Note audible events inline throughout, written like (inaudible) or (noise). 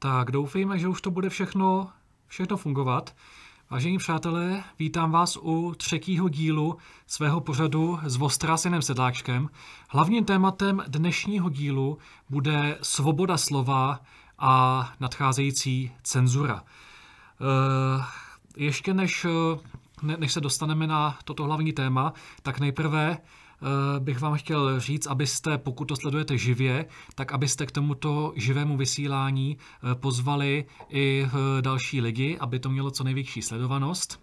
Tak doufejme, že už to bude všechno, všechno fungovat. Vážení přátelé, vítám vás u třetího dílu svého pořadu s Vostrásinem Sedláčkem. Hlavním tématem dnešního dílu bude svoboda slova a nadcházející cenzura. Eh, ještě než, než se dostaneme na toto hlavní téma, tak nejprve Eh, bych vám chtěl říct, abyste, pokud to sledujete živě, tak abyste k tomuto živému vysílání eh, pozvali i eh, další lidi, aby to mělo co největší sledovanost.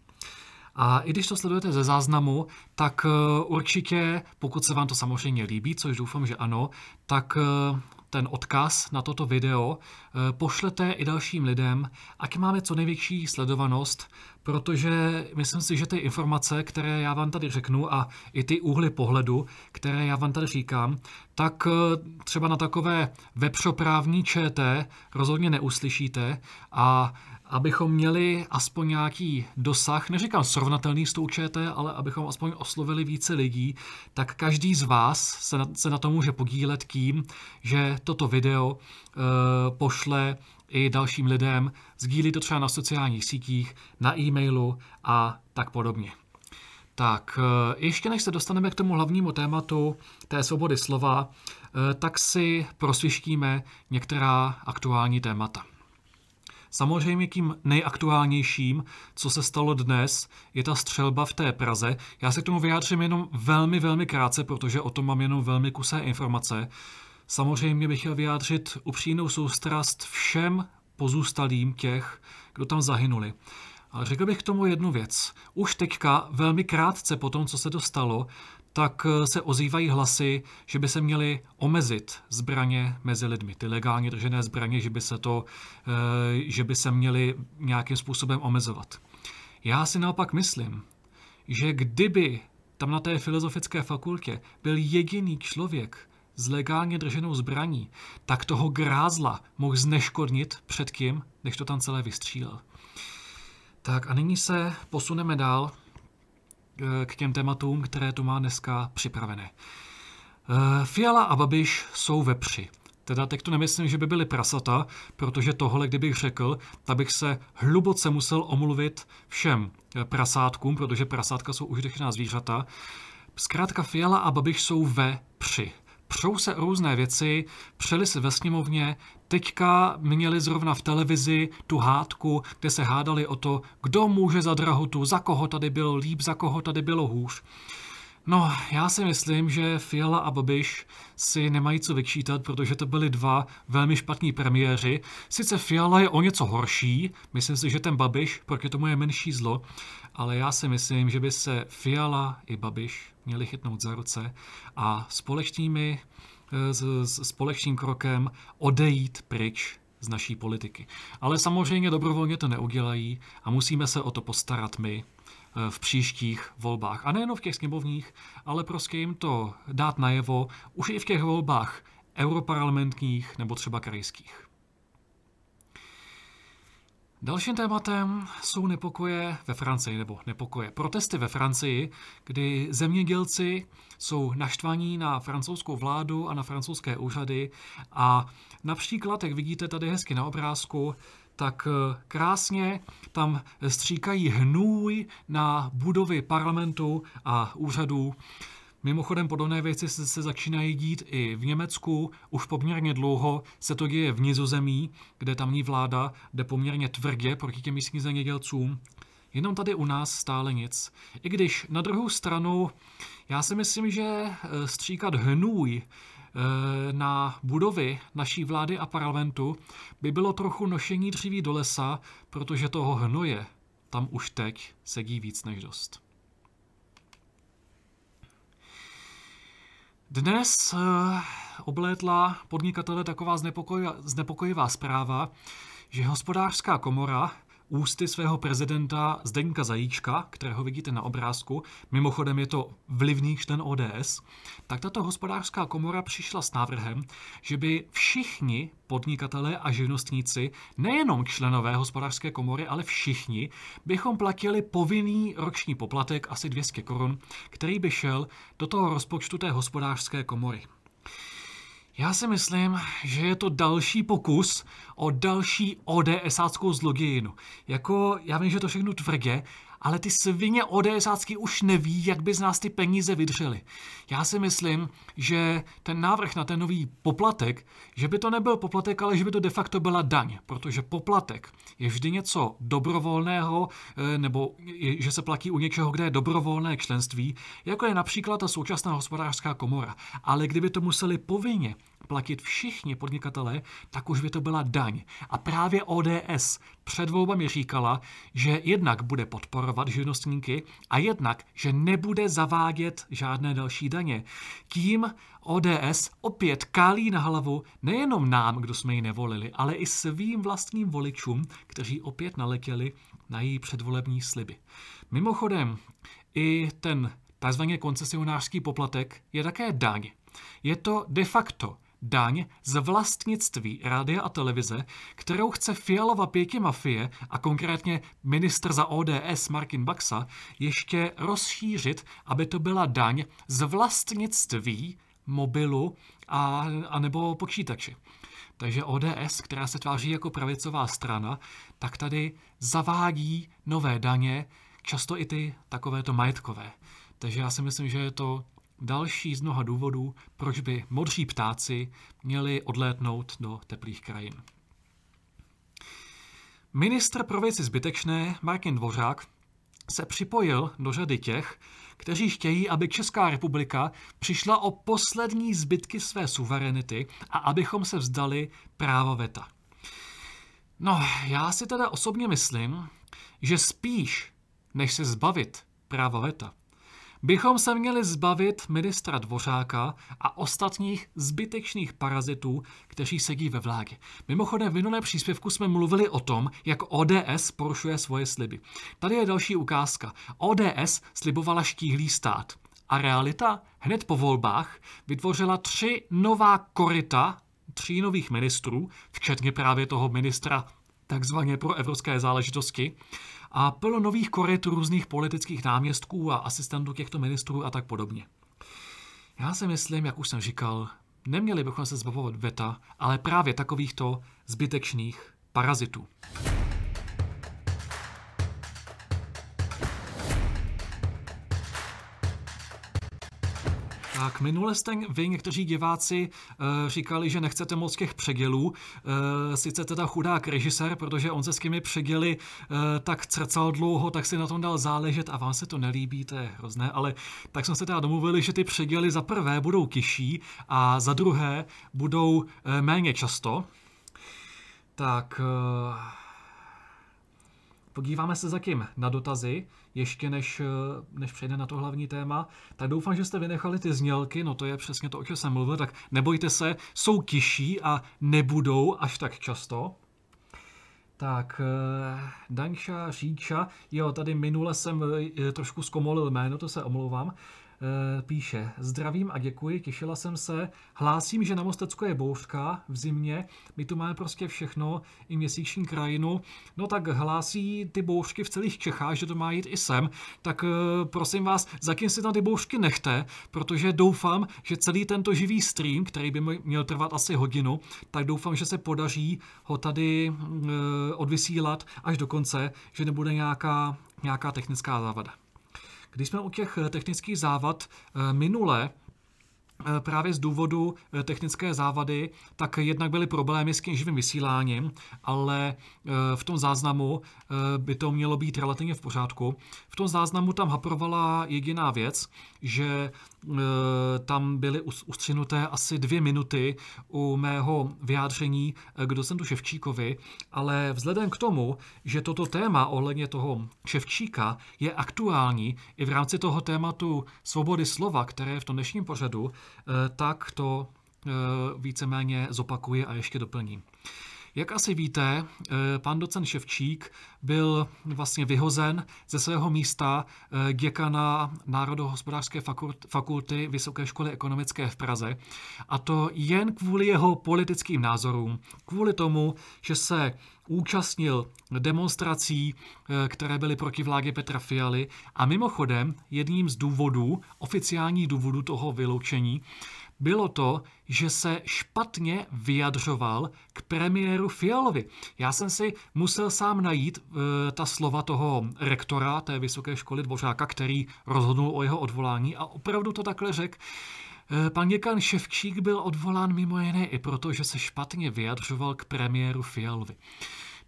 A i když to sledujete ze záznamu, tak určitě, pokud se vám to samozřejmě líbí, což doufám, že ano, tak ten odkaz na toto video eh, pošlete i dalším lidem, ať máme co největší sledovanost, protože myslím si, že ty informace, které já vám tady řeknu a i ty úhly pohledu, které já vám tady říkám, tak eh, třeba na takové webshoprávní ČT rozhodně neuslyšíte a abychom měli aspoň nějaký dosah, neříkám srovnatelný s tou ČT, ale abychom aspoň oslovili více lidí, tak každý z vás se na, se na to může podílet tím, že toto video e, pošle i dalším lidem, sdílí to třeba na sociálních sítích, na e-mailu a tak podobně. Tak, eh, ještě než se dostaneme k tomu hlavnímu tématu té svobody slova, eh, tak si prosvištíme některá aktuální témata. Samozřejmě tím nejaktuálnějším, co se stalo dnes, je ta střelba v té Praze. Já se k tomu vyjádřím jenom velmi, velmi krátce, protože o tom mám jenom velmi kusé informace. Samozřejmě bych chtěl vyjádřit upřímnou soustrast všem pozůstalým těch, kdo tam zahynuli. Ale řekl bych k tomu jednu věc. Už teďka, velmi krátce po tom, co se dostalo, tak eh, se ozývají hlasy, že by se měly omezit zbraně mezi lidmi, ty legálně držené zbraně, že by se to, eh, že by se měly nějakým způsobem omezovat. Já si naopak myslím, že kdyby tam na té filozofické fakultě byl jediný člověk s legálně drženou zbraní, tak toho grázla mohl zneškodnit před kým, než to tam celé vystřílel. Tak a nyní se posuneme dál k těm tématům, které tu má dneska připravené. Eh, Fiala a Babiš jsou vepři. Teda teď tu nemyslím, že by byly prasata, protože tohle, kdybych řekl, tak bych se hluboce musel omluvit všem eh, prasátkům, protože prasátka jsou užitečná zvířata. Zkrátka Fiala a Babiš jsou ve při přou se různé věci, přeli se ve sněmovně, teďka měli zrovna v televizi tu hádku, kde se hádali o to, kdo může za drahotu, za koho tady bylo líp, za koho tady bylo hůř. No, já si myslím, že Fiala a Babiš si nemají co vyčítat, protože to byli dva velmi špatní premiéři. Sice Fiala je o něco horší, myslím si, že ten Babiš, protože tomu je menší zlo, ale já si myslím, že by se Fiala i Babiš měli chytnout za ruce a společnými, s, s společným krokem odejít pryč z naší politiky. Ale samozřejmě dobrovolně to neudělají a musíme se o to postarat my eh, v příštích volbách. A nejen v těch sněmovních, ale prostě jim to dát najevo už i v těch volbách europarlamentních nebo třeba krajských. Dalším tématem jsou nepokoje ve Francii, nebo nepokoje, protesty ve Francii, kdy zemědělci jsou naštvaní na francouzskou vládu a na francouzské úřady a například, jak vidíte tady hezky na obrázku, tak eh, krásně tam stříkají hnůj na budovy parlamentu a úřadů. Mimochodem podobné věci se, se začínají dít i v Německu. Už poměrně dlouho se to děje v Nizozemí, kde tamní vláda jde poměrně tvrdě proti těm místním zemědělcům. Jenom tady u nás stále nic. I když na druhou stranu, já si myslím, že eh, stříkat hnůj eh, na budovy naší vlády a parlamentu by bylo trochu nošení dříví do lesa, protože toho hnoje tam už teď sedí víc než dost. Dnes uh, oblétla podnikatele taková znepokojivá zpráva, že hospodářská komora ústy svého prezidenta Zdeňka Zajíčka, kterého vidíte na obrázku, mimochodem je to vlivný člen ODS, tak tato hospodářská komora přišla s návrhem, že by všichni podnikatelé a živnostníci, nejenom členové hospodářské komory, ale všichni, bychom platili povinný roční poplatek asi 200 korun, který by šel do toho rozpočtu té hospodářské komory. Já si myslím, že je to další pokus o další ODSáckou zlodějinu. Jako, já vím, že to všechno tvrdě, ale ty svině ODSácky už neví, jak by z nás ty peníze vydřely. Já si myslím, že ten návrh na ten nový poplatek, že by to nebyl poplatek, ale že by to de facto byla daň, protože poplatek je vždy něco dobrovolného, eh, nebo že se platí u něčeho, kde je dobrovolné členství, jako je například ta současná hospodářská komora. Ale kdyby to museli povinně platit všichni podnikatelé, tak už by to byla daň. A právě ODS před volbami říkala, že jednak bude podporovat živnostníky a jednak, že nebude zavádět žádné další daně. Tím ODS opět kálí na hlavu nejenom nám, kdo jsme ji nevolili, ale i svým vlastním voličům, kteří opět naletěli na její předvolební sliby. Mimochodem, i ten tzv. koncesionářský poplatek je také daň. Je to de facto daň z vlastnictví rádia a televize, kterou chce Fialova pěti mafie a konkrétně ministr za ODS Martin Baxa ještě rozšířit, aby to byla daň z vlastnictví mobilu a, a nebo počítače. Takže ODS, která se tváří jako pravicová strana, tak tady zavádí nové daně, často i ty takovéto majetkové. Takže já si myslím, že je to další z mnoha důvodů, proč by modří ptáci měli odlétnout do teplých krajin. Ministr pro věci zbytečné Martin Dvořák se připojil do řady těch, kteří chtějí, aby Česká republika přišla o poslední zbytky své suverenity a abychom se vzdali práva veta. No, já si teda osobně myslím, že spíš, než se zbavit práva veta, bychom se měli zbavit ministra Dvořáka a ostatních zbytečných parazitů, kteří sedí ve vládě. Mimochodem, v minulém příspěvku jsme mluvili o tom, jak ODS porušuje svoje sliby. Tady je další ukázka. ODS slibovala štíhlý stát. A realita hned po volbách vytvořila tři nová korita tří nových ministrů, včetně právě toho ministra takzvaně pro evropské záležitosti, a plno nových koryt různých politických náměstků a asistentů těchto ministrů a tak podobně. Já si myslím, jak už jsem říkal, neměli bychom se zbavovat veta, ale právě takovýchto zbytečných parazitů. Tak minule jste vy, někteří diváci, uh, říkali, že nechcete moc těch předělů. Uh, sice teda chudák režisér, protože on se s těmi předěly uh, tak crcal dlouho, tak si na tom dal záležet a vám se to nelíbí, to je hrozné, ale tak jsme se teda domluvili, že ty předěly za prvé budou kiší a za druhé budou méně často. Tak... Podíváme se zatím na dotazy, ještě než, eh, než přejde na to hlavní téma. Tak doufám, že jste vynechali ty znělky, no to je přesně to, o čem jsem mluvil, tak nebojte se, jsou tiší a nebudou až tak často. Tak, eh, Danša Říča, jo, tady minule jsem eh, trošku zkomolil jméno, to se omlouvám. Eh, píše, zdravím a děkuji, těšila jsem se, hlásím, že na Mostecko je bouřka v zimě, my tu máme prostě všechno, i měsíční krajinu, no tak hlásí ty bouřky v celých Čechách, že to má jít i sem, tak eh, prosím vás, zatím si tam ty bouřky nechte, protože doufám, že celý tento živý stream, který by měl trvat asi hodinu, tak doufám, že se podaří ho tady eh, odvysílat až do konce, že nebude nějaká, nějaká technická závada. Když jsme u těch eh, technických závad eh, minule, právě z důvodu technické závady, tak jednak byly problémy s tím živým vysíláním, ale v tom záznamu by to mělo být relativně v pořádku. V tom záznamu tam haprovala jediná věc, že Eh, tam byly ustřenuté asi dvě minuty u mého vyjádření k docentu Ševčíkovi, ale vzhledem k tomu, že toto téma ohledně toho Ševčíka je aktuální i v rámci toho tématu svobody slova, které je v tom dnešním pořadu, eh, tak to eh, víceméně zopakuji a ještě doplním. Jak asi víte, eh, pan docent Ševčík byl vlastně vyhozen ze svého místa eh, děkana Národohospodářské fakulty Vysoké školy ekonomické v Praze. A to jen kvůli jeho politickým názorům, kvůli tomu, že se účastnil demonstrací, eh, které byly proti vládě Petra Fialy a mimochodem jedním z důvodů, oficiálních důvodů toho vyloučení, bylo to, že se špatně vyjadřoval k premiéru Fialovi. Já jsem si musel sám najít uh, ta slova toho rektora té vysoké školy Dvořáka, který rozhodnul o jeho odvolání a opravdu to takhle řekl. Eh, pan děkan Ševčík byl odvolán mimo jiné i proto, že se špatně vyjadřoval k premiéru Fialovi.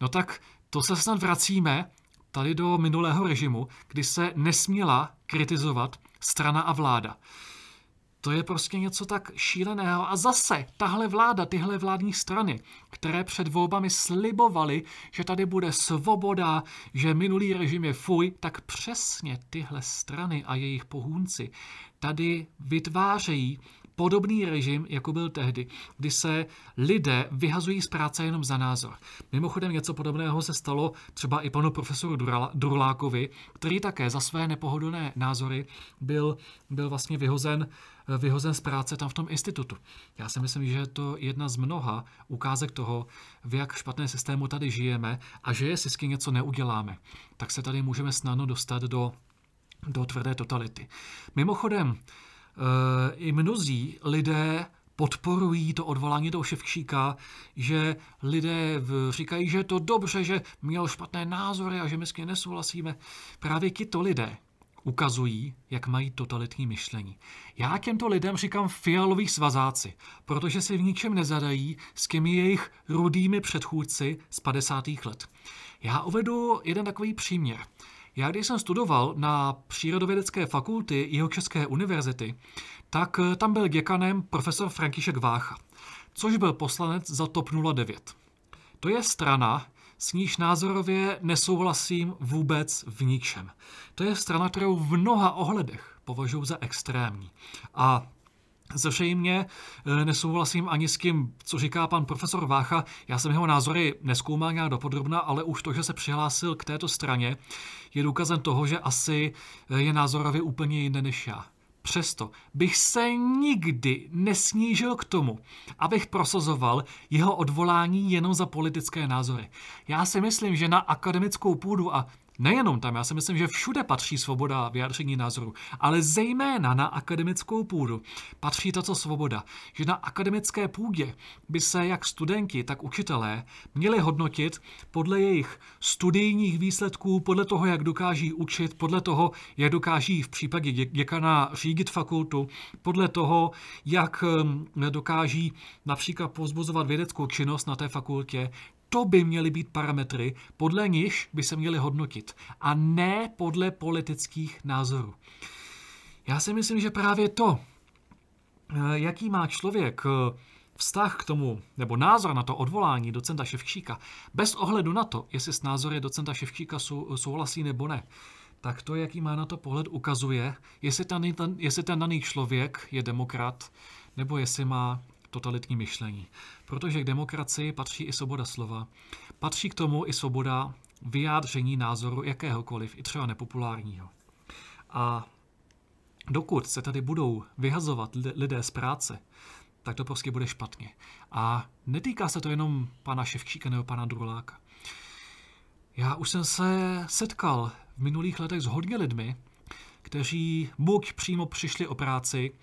No tak to se snad vracíme tady do minulého režimu, kdy se nesměla kritizovat strana a vláda. To je prostě něco tak šíleného. A zase tahle vláda, tyhle vládní strany, které před volbami slibovaly, že tady bude svoboda, že minulý režim je fuj, tak přesně tyhle strany a jejich pohůnci tady vytvářejí podobný režim, jako byl tehdy, kdy se lidé vyhazují z práce jenom za názor. Mimochodem něco podobného se stalo třeba i panu profesoru Durlákovi, který také za své nepohodlné názory byl, byl vlastně vyhozen, vyhozen z práce tam v tom institutu. Já si myslím, že je to jedna z mnoha ukázek toho, v jak špatné systému tady žijeme a že jestli něco neuděláme, tak se tady můžeme snadno dostat do do tvrdé totality. Mimochodem, Eh, i mnozí lidé podporují to odvolání toho Ševčíka, že lidé říkají, že je to dobře, že měl špatné názory a že my s nesouhlasíme. Právě tito lidé ukazují, jak mají totalitní myšlení. Já těmto lidem říkám fialoví svazáci, protože si v ničem nezadají s těmi jejich rudými předchůdci z 50. let. Já uvedu jeden takový příměr. Já když jsem studoval na Přírodovědecké fakulty Jihočeské univerzity, tak eh, tam byl děkanem profesor František Vácha, což byl poslanec za TOP 09. To je strana, s níž názorově nesouhlasím vůbec v ničem. To je strana, kterou v mnoha ohledech považuji za extrémní. A Zřejmě eh, nesouhlasím ani s tím, co říká pan profesor Vácha. Já jsem jeho názory neskoumal nějak dopodrobna, ale už to, že se přihlásil k této straně, je důkazem toho, že asi eh, je názorově úplně jinde než já. Přesto bych se nikdy nesnížil k tomu, abych prosazoval jeho odvolání jenom za politické názory. Já si myslím, že na akademickou půdu a Nejenom tam, já si myslím, že všude patří svoboda vyjádření názoru, ale zejména na akademickou půdu patří tato svoboda, že na akademické půdě by se jak studenti, tak učitelé měli hodnotit podle jejich studijních výsledků, podle toho, jak dokáží učit, podle toho, jak dokáží v případě děkana řídit fakultu, podle toho, jak hm, dokáží například pozbuzovat vědeckou činnost na té fakultě, to by měly být parametry, podle nich by se měly hodnotit a ne podle politických názorů. Já si myslím, že právě to, eh, jaký má člověk eh, vztah k tomu, nebo názor na to odvolání docenta Ševčíka, bez ohledu na to, jestli s názory docenta Ševčíka souhlasí nebo ne, tak to, jaký má na to pohled, ukazuje, jestli ten, jestli ten daný člověk je demokrat, nebo jestli má totalitní myšlení. Protože k demokracii patří i svoboda slova, patří k tomu i svoboda vyjádření názoru jakéhokoliv, i třeba nepopulárního. A dokud se tady budou vyhazovat lidé z práce, tak to prostě bude špatně. A netýká se to jenom pana Ševčíka nebo pana Druláka. Já už jsem se setkal v minulých letech s hodně lidmi, kteří buď přímo přišli o práci,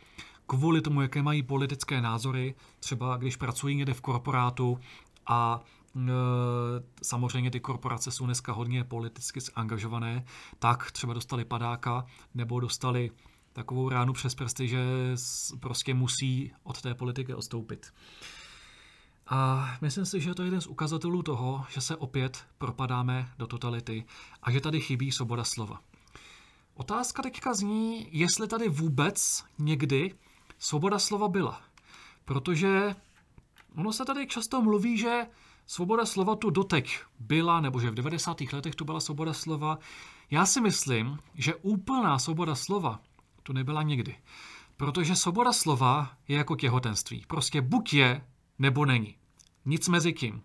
kvůli tomu, jaké mají politické názory, třeba když pracují někde v korporátu a e, samozřejmě ty korporace jsou dneska hodně politicky angažované, tak třeba dostali padáka nebo dostali takovou ránu přes prsty, že prostě musí od té politiky odstoupit. A myslím si, že to je jeden z ukazatelů toho, že se opět propadáme do totality a že tady chybí svoboda slova. Otázka teďka zní, jestli tady vůbec někdy svoboda slova byla. Protože ono se tady často mluví, že svoboda slova tu doteď byla, nebo že v 90. letech tu byla svoboda slova. Já si myslím, že úplná svoboda slova tu nebyla nikdy. Protože svoboda slova je jako těhotenství. Prostě buď je, nebo není. Nic mezi tím.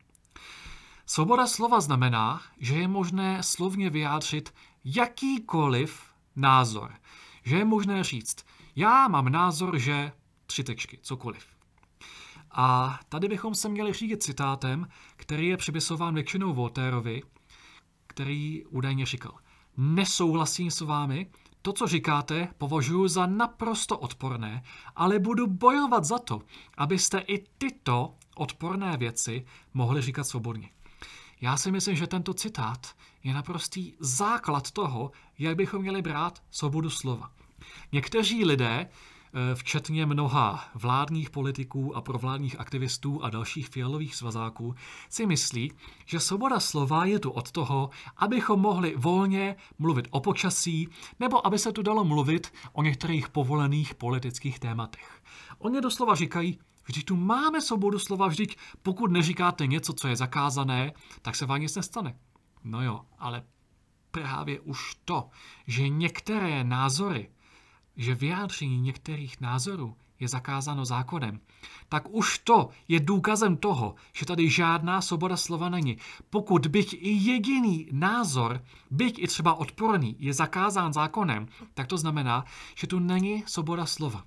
Svoboda slova znamená, že je možné slovně vyjádřit jakýkoliv názor. Že je možné říct, já mám názor, že tři tečky, cokoliv. A tady bychom se měli řídit citátem, který je připisován většinou Voltaireovi, který údajně říkal, nesouhlasím s vámi, to, co říkáte, považuji za naprosto odporné, ale budu bojovat za to, abyste i tyto odporné věci mohli říkat svobodně. Já si myslím, že tento citát je naprostý základ toho, jak bychom měli brát svobodu slova. Někteří lidé, eh, včetně mnoha vládních politiků a provládních aktivistů a dalších fialových svazáků, si myslí, že svoboda slova je tu od toho, abychom mohli volně mluvit o počasí, nebo aby se tu dalo mluvit o některých povolených politických tématech. Oni doslova říkají, Vždyť tu máme svobodu slova, vždyť pokud neříkáte něco, co je zakázané, tak se vám nic nestane. No jo, ale právě už to, že některé názory, že vyjádření některých názorů je zakázáno zákonem, tak už to je důkazem toho, že tady žádná svoboda slova není. Pokud byť i jediný názor, byť i třeba odporný, je zakázán zákonem, tak to znamená, že tu není svoboda slova.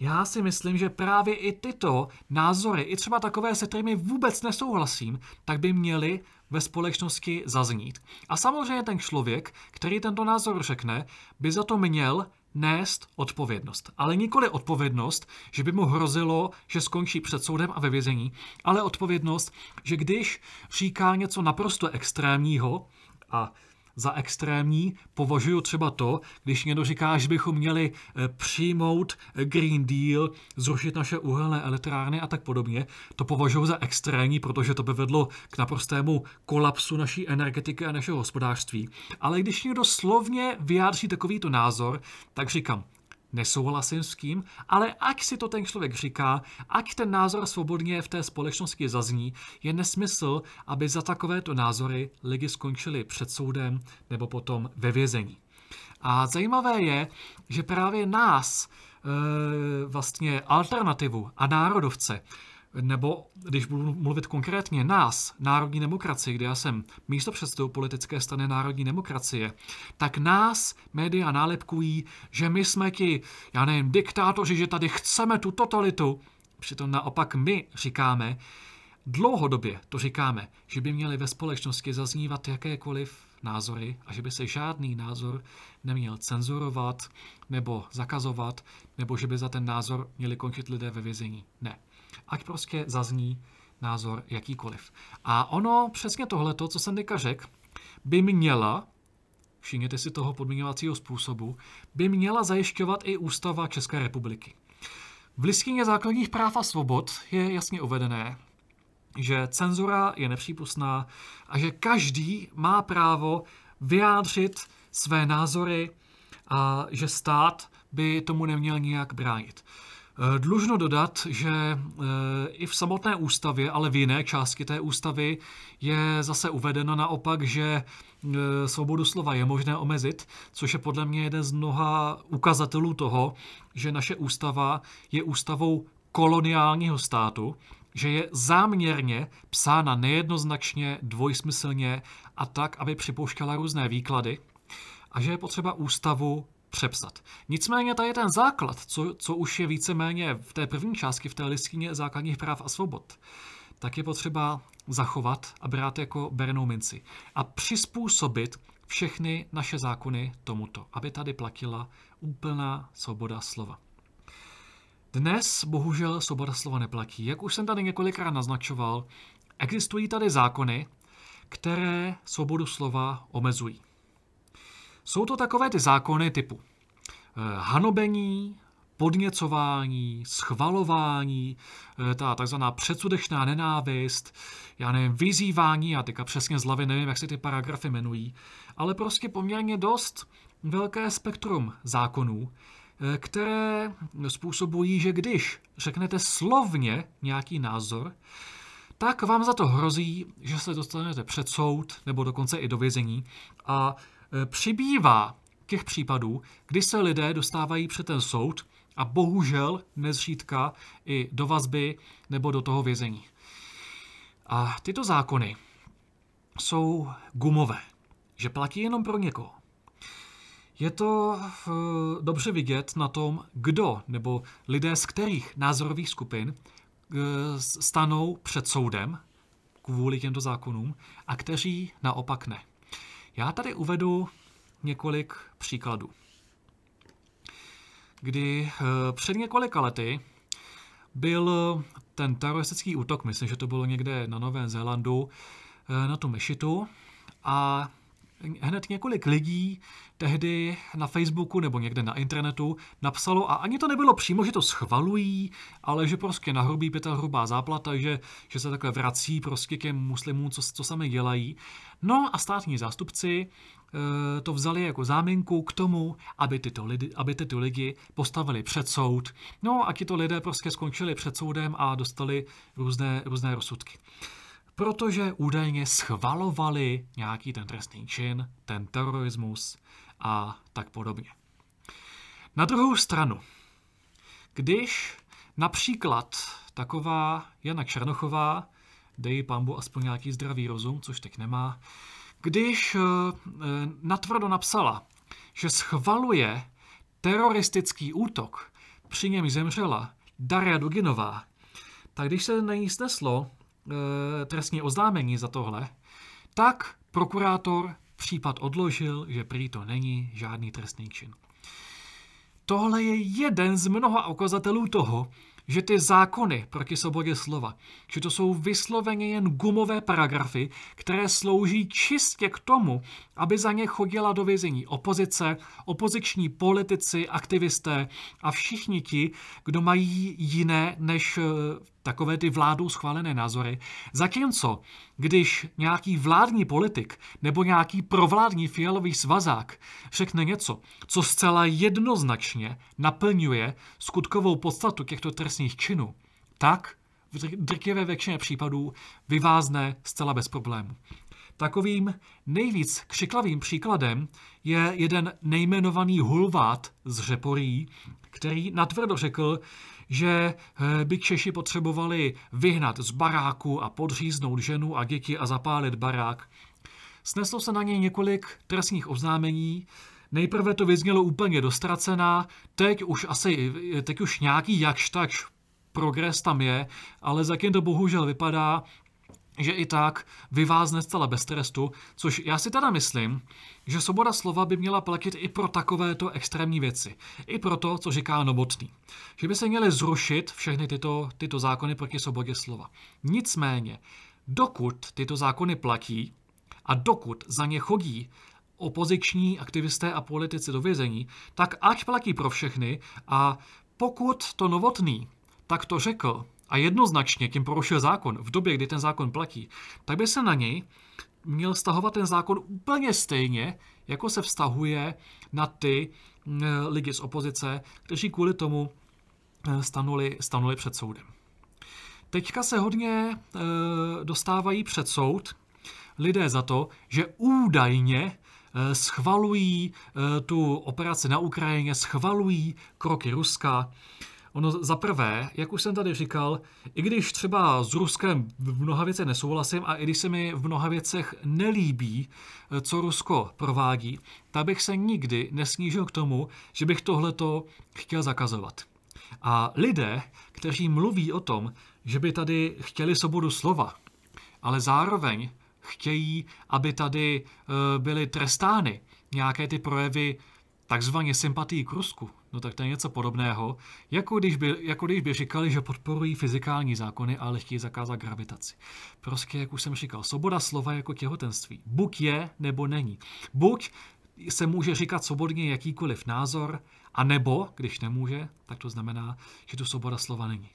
Já si myslím, že právě i tyto názory, i třeba takové, se kterými vůbec nesouhlasím, tak by měly ve společnosti zaznít. A samozřejmě ten člověk, který tento názor řekne, by za to měl nést odpovědnost. Ale nikoli odpovědnost, že by mu hrozilo, že skončí před soudem a ve vězení, ale odpovědnost, že když říká něco naprosto extrémního a za extrémní považuji třeba to, když někdo říká, že bychom měli eh, přijmout eh, Green Deal, zrušit naše uhelné elektrárny a tak podobně. To považuji za extrémní, protože to by vedlo k naprostému kolapsu naší energetiky a našeho hospodářství. Ale když někdo slovně vyjádří takovýto názor, tak říkám, nesouhlasím s tím, ale ať si to ten člověk říká, ať ten názor svobodně v té společnosti zazní, je nesmysl, aby za takovéto názory lidi skončili před soudem nebo potom ve vězení. A zajímavé je, že právě nás, e, vlastně alternativu a národovce, nebo když budu mluvit konkrétně nás, Národní demokracie, kde já jsem místo předsedou politické strany Národní demokracie, tak nás média nálepkují, že my jsme ti, já nevím, diktátoři, že tady chceme tu totalitu. Přitom naopak my říkáme, dlouhodobě to říkáme, že by měly ve společnosti zaznívat jakékoliv názory a že by se žádný názor neměl cenzurovat nebo zakazovat, nebo že by za ten názor měli končit lidé ve vězení. Ne ať prostě zazní názor jakýkoliv. A ono, přesně tohleto, co jsem teďka řekl, by měla, všimněte si toho podmiňovacího způsobu, by měla zajišťovat i Ústava České republiky. V listině základních práv a svobod je jasně uvedené, že cenzura je nepřípustná a že každý má právo vyjádřit své názory a že stát by tomu neměl nijak bránit. Eh, dlužno dodat, že eh, i v samotné ústavě, ale v jiné části té ústavy je zase uvedeno naopak, že eh, svobodu slova je možné omezit, což je podle mě jeden z mnoha ukazatelů toho, že naše ústava je ústavou koloniálního státu, že je záměrně psána nejednoznačně, dvojsmyslně a tak, aby připouštěla různé výklady a že je potřeba ústavu přepsat. Nicméně tady je ten základ, co, co už je víceméně v té první části, v té listině základních práv a svobod, tak je potřeba zachovat a brát jako bernou minci. A přizpůsobit všechny naše zákony tomuto, aby tady platila úplná svoboda slova. Dnes bohužel svoboda slova neplatí. Jak už jsem tady několikrát naznačoval, existují tady zákony, které svobodu slova omezují. Jsou to takové ty zákony typu eh, hanobení, podněcování, schvalování, eh, ta takzvaná předsudečná nenávist, já nevím, vyzývání, já teďka přesně z hlavy nevím, jak se ty paragrafy jmenují, ale prostě poměrně dost velké spektrum zákonů, eh, které způsobují, že když řeknete slovně nějaký názor, tak vám za to hrozí, že se dostanete před soud nebo dokonce i do vězení a přibývá těch případů, kdy se lidé dostávají před ten soud a bohužel nezřídka i do vazby nebo do toho vězení. A tyto zákony jsou gumové, že platí jenom pro někoho. Je to uh, dobře vidět na tom, kdo nebo lidé z kterých názorových skupin uh, stanou před soudem kvůli těmto zákonům a kteří naopak ne. Já tady uvedu několik příkladů. Kdy eh, před několika lety byl ten teroristický útok, myslím, že to bylo někde na Novém Zélandu, eh, na tu mešitu a hned několik lidí tehdy na Facebooku nebo někde na internetu napsalo, a ani to nebylo přímo, že to schvalují, ale že prostě nahrubí pěta hrubá záplata, že, že se takhle vrací prostě těm muslimům, co, co sami dělají. No a státní zástupci e, to vzali jako záminku k tomu, aby tyto, lidi, aby tyto lidi postavili před soud. No a tito lidé prostě skončili před soudem a dostali různé, různé rozsudky protože údajně schvalovali nějaký ten trestný čin, ten terorismus a tak podobně. Na druhou stranu, když například taková Jana Černochová, dej pambu aspoň nějaký zdravý rozum, což teď nemá, když e, natvrdo napsala, že schvaluje teroristický útok, při něm zemřela Daria Duginová, tak když se na ní sneslo, trestní oznámení za tohle, tak prokurátor případ odložil, že prý to není žádný trestný čin. Tohle je jeden z mnoha ukazatelů toho, že ty zákony proti svobodě slova, že to jsou vysloveně jen gumové paragrafy, které slouží čistě k tomu, aby za ně chodila do vězení opozice, opoziční politici, aktivisté a všichni ti, kdo mají jiné než eh, takové ty vládou schválené názory. Zatímco, když nějaký vládní politik nebo nějaký provládní fialový svazák řekne něco, co zcela jednoznačně naplňuje skutkovou podstatu těchto trestných činů, tak v drtivé většině případů vyvázne zcela bez problému. Takovým nejvíc křiklavým příkladem je jeden nejmenovaný hulvát z Řeporí, který natvrdo řekl, že eh, by Češi potřebovali vyhnat z baráku a podříznout ženu a děti a zapálit barák. Sneslo se na něj několik trestních oznámení, Nejprve to vyznělo úplně dostracená, teď už asi, teď už nějaký jakž tač progres tam je, ale zatím to bohužel vypadá, že i tak vyvázne zcela bez trestu, což já si teda myslím, že svoboda slova by měla platit i pro takovéto extrémní věci. I pro to, co říká Novotný. Že by se měly zrušit všechny tyto, tyto zákony proti svobodě slova. Nicméně, dokud tyto zákony platí a dokud za ně chodí opoziční aktivisté a politici do vězení, tak ať platí pro všechny a pokud to Novotný tak to řekl a jednoznačně tím porušil zákon v době, kdy ten zákon platí, tak by se na něj měl stahovat ten zákon úplně stejně, jako se vztahuje na ty lidi z opozice, kteří kvůli tomu e, stanuli, stanuli před soudem. Teďka se hodně e, dostávají před soud lidé za to, že údajně e, schvalují tu operaci na Ukrajině, schvalují kroky Ruska, Ono za prvé, jak už jsem tady říkal, i když třeba s Ruskem v mnoha věcech nesouhlasím a i když se mi v mnoha věcech nelíbí, eh, co Rusko provádí, tak bych se nikdy nesnížil k tomu, že bych tohleto chtěl zakazovat. A lidé, kteří mluví o tom, že by tady chtěli svobodu slova, ale zároveň chtějí, aby tady eh, byly trestány nějaké ty projevy takzvaně sympatii k Rusku, no tak to je něco podobného, jako když, by, jako když by říkali, že podporují fyzikální zákony, ale chtějí zakázat gravitaci. Prostě, jak už jsem říkal, svoboda slova jako těhotenství. Buď je, nebo není. Buď se může říkat svobodně jakýkoliv názor, a nebo, když nemůže, tak to znamená, že to svoboda slova není.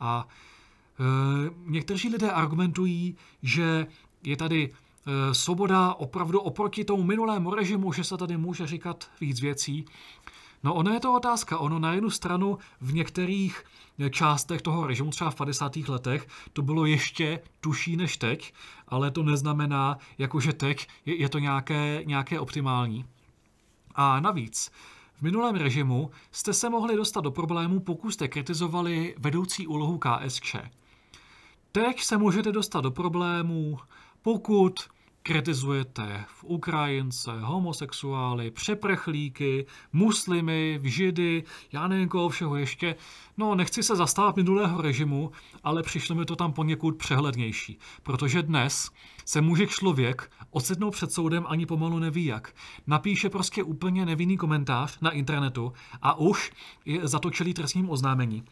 A e, někteří lidé argumentují, že je tady e, svoboda opravdu oproti tomu minulému režimu, že se tady může říkat víc věcí. No ono je to otázka. Ono na jednu stranu v některých částech toho režimu, třeba v 50. letech, to bylo ještě tuší než teď, ale to neznamená, jako že teď je, je to nějaké, nějaké optimální. A navíc, v minulém režimu jste se mohli dostat do problémů, pokud jste kritizovali vedoucí úlohu KSČ. Teď se můžete dostat do problémů, pokud kritizujete v Ukrajince, homosexuály, přeprchlíky, muslimy, židy, já nevím koho všeho ještě. No, nechci se zastávat minulého režimu, ale přišlo mi to tam poněkud přehlednější, protože dnes se může člověk ocitnout před soudem ani pomalu neví jak. Napíše prostě úplně nevinný komentář na internetu a už je zatočilý trestním oznámení.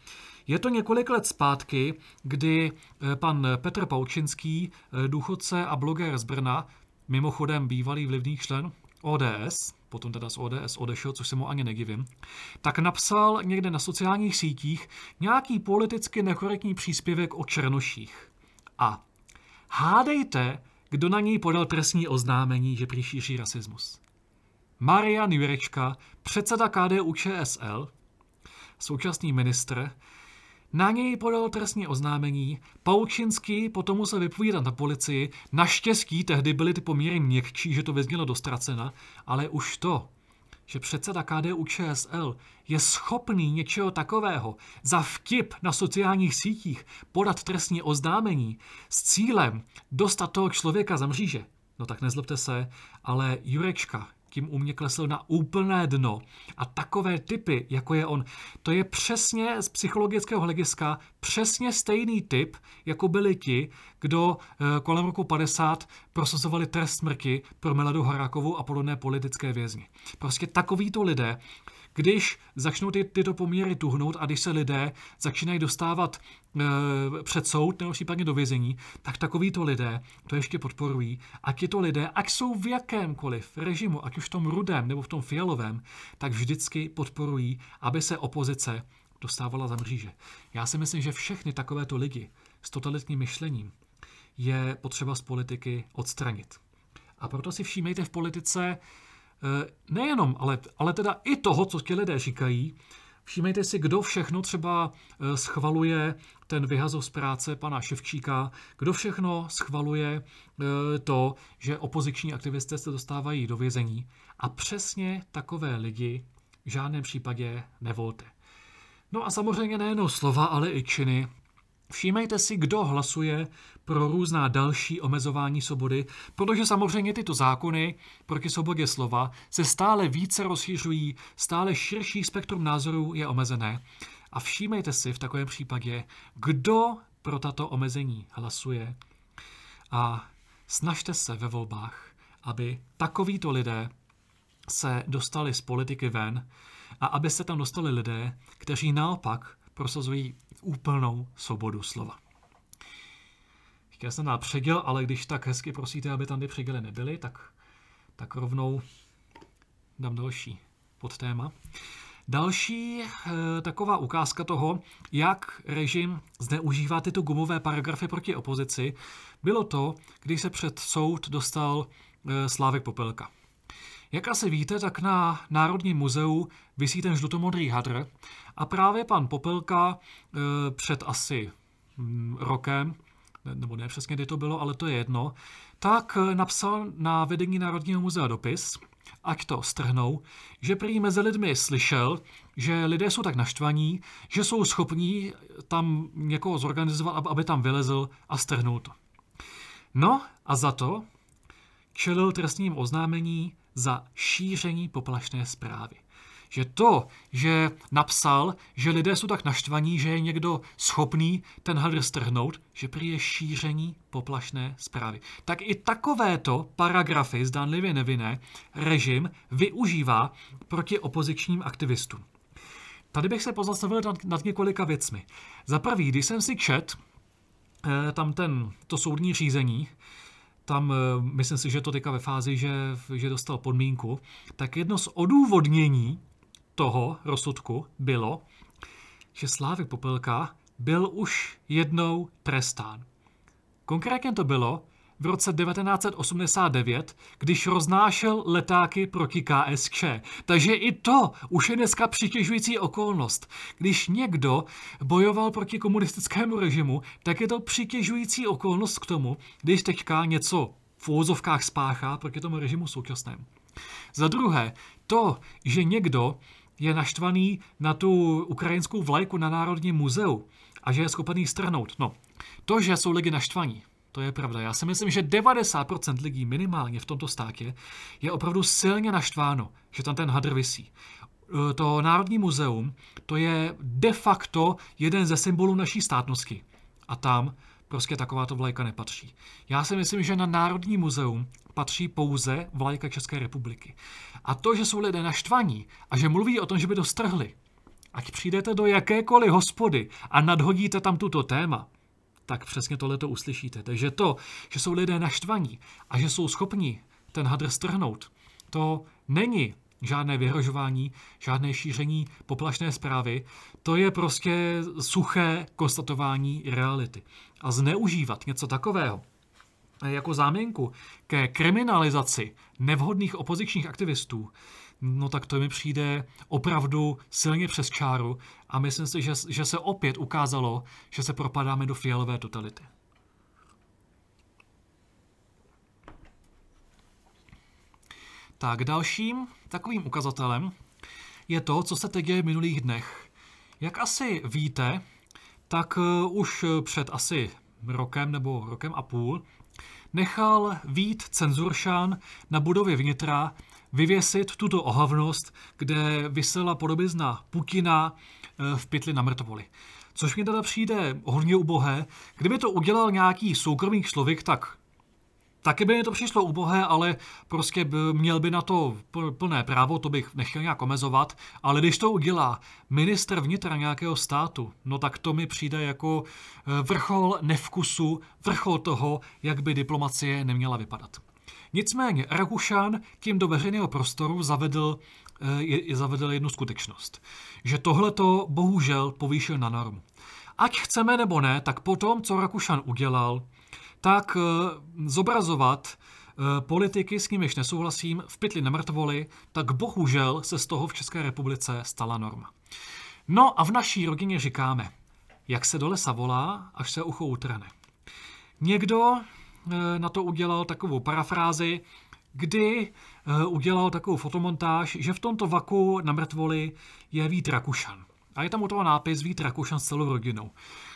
Je to několik let zpátky, kdy eh, pan Petr Paučinský, eh, důchodce a bloger z Brna, mimochodem bývalý vlivný člen ODS, potom teda z ODS odešel, což se mu ani nedivím, tak napsal někde na sociálních sítích nějaký politicky nekorektní příspěvek o černoších. A hádejte, kdo na něj podal trestní oznámení, že příšíří rasismus. Marian Jurečka, předseda KDU ČSL, současný ministr, na něj podal trestní oznámení, Paučinský potom musel vypovídat na policii, naštěstí tehdy byly ty poměry měkčí, že to vyznělo dostracena, ale už to, že předseda KDU ČSL je schopný něčeho takového za vtip na sociálních sítích podat trestní oznámení s cílem dostat toho člověka za mříže, no tak nezlobte se, ale Jurečka tím u mě klesl na úplné dno. A takové typy, jako je on, to je přesně z psychologického hlediska přesně stejný typ, jako byli ti, kdo eh, kolem roku 50 prosazovali trest smrti pro Meladu Horákovou a podobné politické vězni. Prostě takovýto lidé když začnou ty, tyto poměry tuhnout a když se lidé začínají dostávat e, před soud nebo případně do vězení, tak takovýto lidé to ještě podporují. A tyto lidé, ať jsou v jakémkoliv režimu, ať už v tom rudém nebo v tom fialovém, tak vždycky podporují, aby se opozice dostávala za mříže. Já si myslím, že všechny takovéto lidi s totalitním myšlením je potřeba z politiky odstranit. A proto si všímejte v politice nejenom, ale, ale teda i toho, co ti lidé říkají. Všímejte si, kdo všechno třeba eh, schvaluje ten vyhazov z práce pana Ševčíka, kdo všechno schvaluje eh, to, že opoziční aktivisté se dostávají do vězení. A přesně takové lidi v žádném případě nevolte. No a samozřejmě nejenom slova, ale i činy Všímejte si, kdo hlasuje pro různá další omezování svobody, protože samozřejmě tyto zákony proti svobodě slova se stále více rozšířují, stále širší spektrum názorů je omezené. A všímejte si v takovém případě, kdo pro tato omezení hlasuje. A snažte se ve volbách, aby takovýto lidé se dostali z politiky ven a aby se tam dostali lidé, kteří naopak prosazují úplnou svobodu slova. Chtěl jsem na předěl, ale když tak hezky prosíte, aby tam ty předěly nebyly, tak, tak rovnou dám další podtéma. Další e, taková ukázka toho, jak režim zneužívá tyto gumové paragrafy proti opozici, bylo to, když se před soud dostal e, Slávek Popelka. Jak asi víte, tak na Národním muzeu vysí ten žlutomodrý hadr a právě pan Popelka e, před asi mm, rokem, nebo ne přesně kdy to bylo, ale to je jedno, tak e, napsal na vedení Národního muzea dopis, ať to strhnou, že prý mezi lidmi slyšel, že lidé jsou tak naštvaní, že jsou schopní tam někoho zorganizovat, aby tam vylezl a strhnul to. No a za to čelil trestním oznámení za šíření poplašné zprávy. Že to, že napsal, že lidé jsou tak naštvaní, že je někdo schopný ten hadr strhnout, že prý je šíření poplašné zprávy. Tak i takovéto paragrafy, zdánlivě nevinné, režim využívá proti opozičním aktivistům. Tady bych se pozastavil nad, nad několika věcmi. Za prvý, když jsem si čet eh, tam ten, to soudní řízení, tam eh, myslím si, že to teďka ve fázi, že, že dostal podmínku, tak jedno z odůvodnění toho rozsudku bylo, že Slávek Popelka byl už jednou trestán. Konkrétně to bylo v roce 1989, když roznášel letáky proti KSČ. Takže i to už je dneska přitěžující okolnost. Když někdo bojoval proti komunistickému režimu, tak je to přitěžující okolnost k tomu, když teďka něco v úvozovkách spáchá proti tomu režimu současnému. Za druhé, to, že někdo je naštvaný na tu ukrajinskou vlajku na Národním muzeu a že je schopený strhnout. No, to, že jsou lidi naštvaní, To je pravda. Já si myslím, že 90% lidí minimálně v tomto státě je opravdu silně naštváno, že tam ten hadr visí. E, to Národní muzeum, to je de facto jeden ze symbolů naší státnosti. A tam prostě takováto vlajka nepatří. Já si myslím, že na Národní muzeum patří pouze vlajka České republiky. A to, že jsou lidé naštvaní a že mluví o tom, že by to strhli, ať přijdete do jakékoliv hospody a nadhodíte tam tuto téma, tak přesně tohle to uslyšíte. Takže to, že jsou lidé naštvaní a že jsou schopni ten hadr strhnout, to není žádné vyhrožování, žádné šíření poplašné zprávy, to je prostě suché konstatování reality. A zneužívat něco takového jako záměnku ke kriminalizaci nevhodných opozičních aktivistů, no tak to mi přijde opravdu silně přes čáru a myslím si, že, že se opět ukázalo, že se propadáme do fialové totality. Tak dalším takovým ukazatelem je to, co se teď děje v minulých dnech. Jak asi víte, tak eh, už před asi rokem nebo rokem a půl nechal Vít Cenzuršan na budově vnitra vyvěsit tuto ohavnost, kde vysela podobizna Putina eh, v pytli na mrtvoli. Což mi teda přijde hodně ubohé. Kdyby to udělal nějaký soukromý člověk, tak Taky by mi to přišlo ubohé, ale prostě by, měl by na to plné právo, to bych nechtěl nějak omezovat, ale když to udělá minister vnitra nějakého státu, no tak to mi přijde jako eh, vrchol nevkusu, vrchol toho, jak by diplomacie neměla vypadat. Nicméně Rakušan tím do veřejného prostoru zavedl, eh, je, zavedl jednu skutečnost. Že tohle to bohužel povýšil na normu. Ať chceme nebo ne, tak potom, co Rakušan udělal, tak eh, zobrazovat eh, politiky, s nimiž nesouhlasím, v pytli na mrtvoli, tak bohužel se z toho v České republice stala norma. No a v naší rodině říkáme, jak se do lesa volá, až se ucho utrhne. Někdo na to udělal takovou parafrázi, kdy udělal takovou fotomontáž, že v tomto vaku na mrtvoli je Vít Rakušan. A je tam u toho nápis Vít Rakušan s celou rodinou.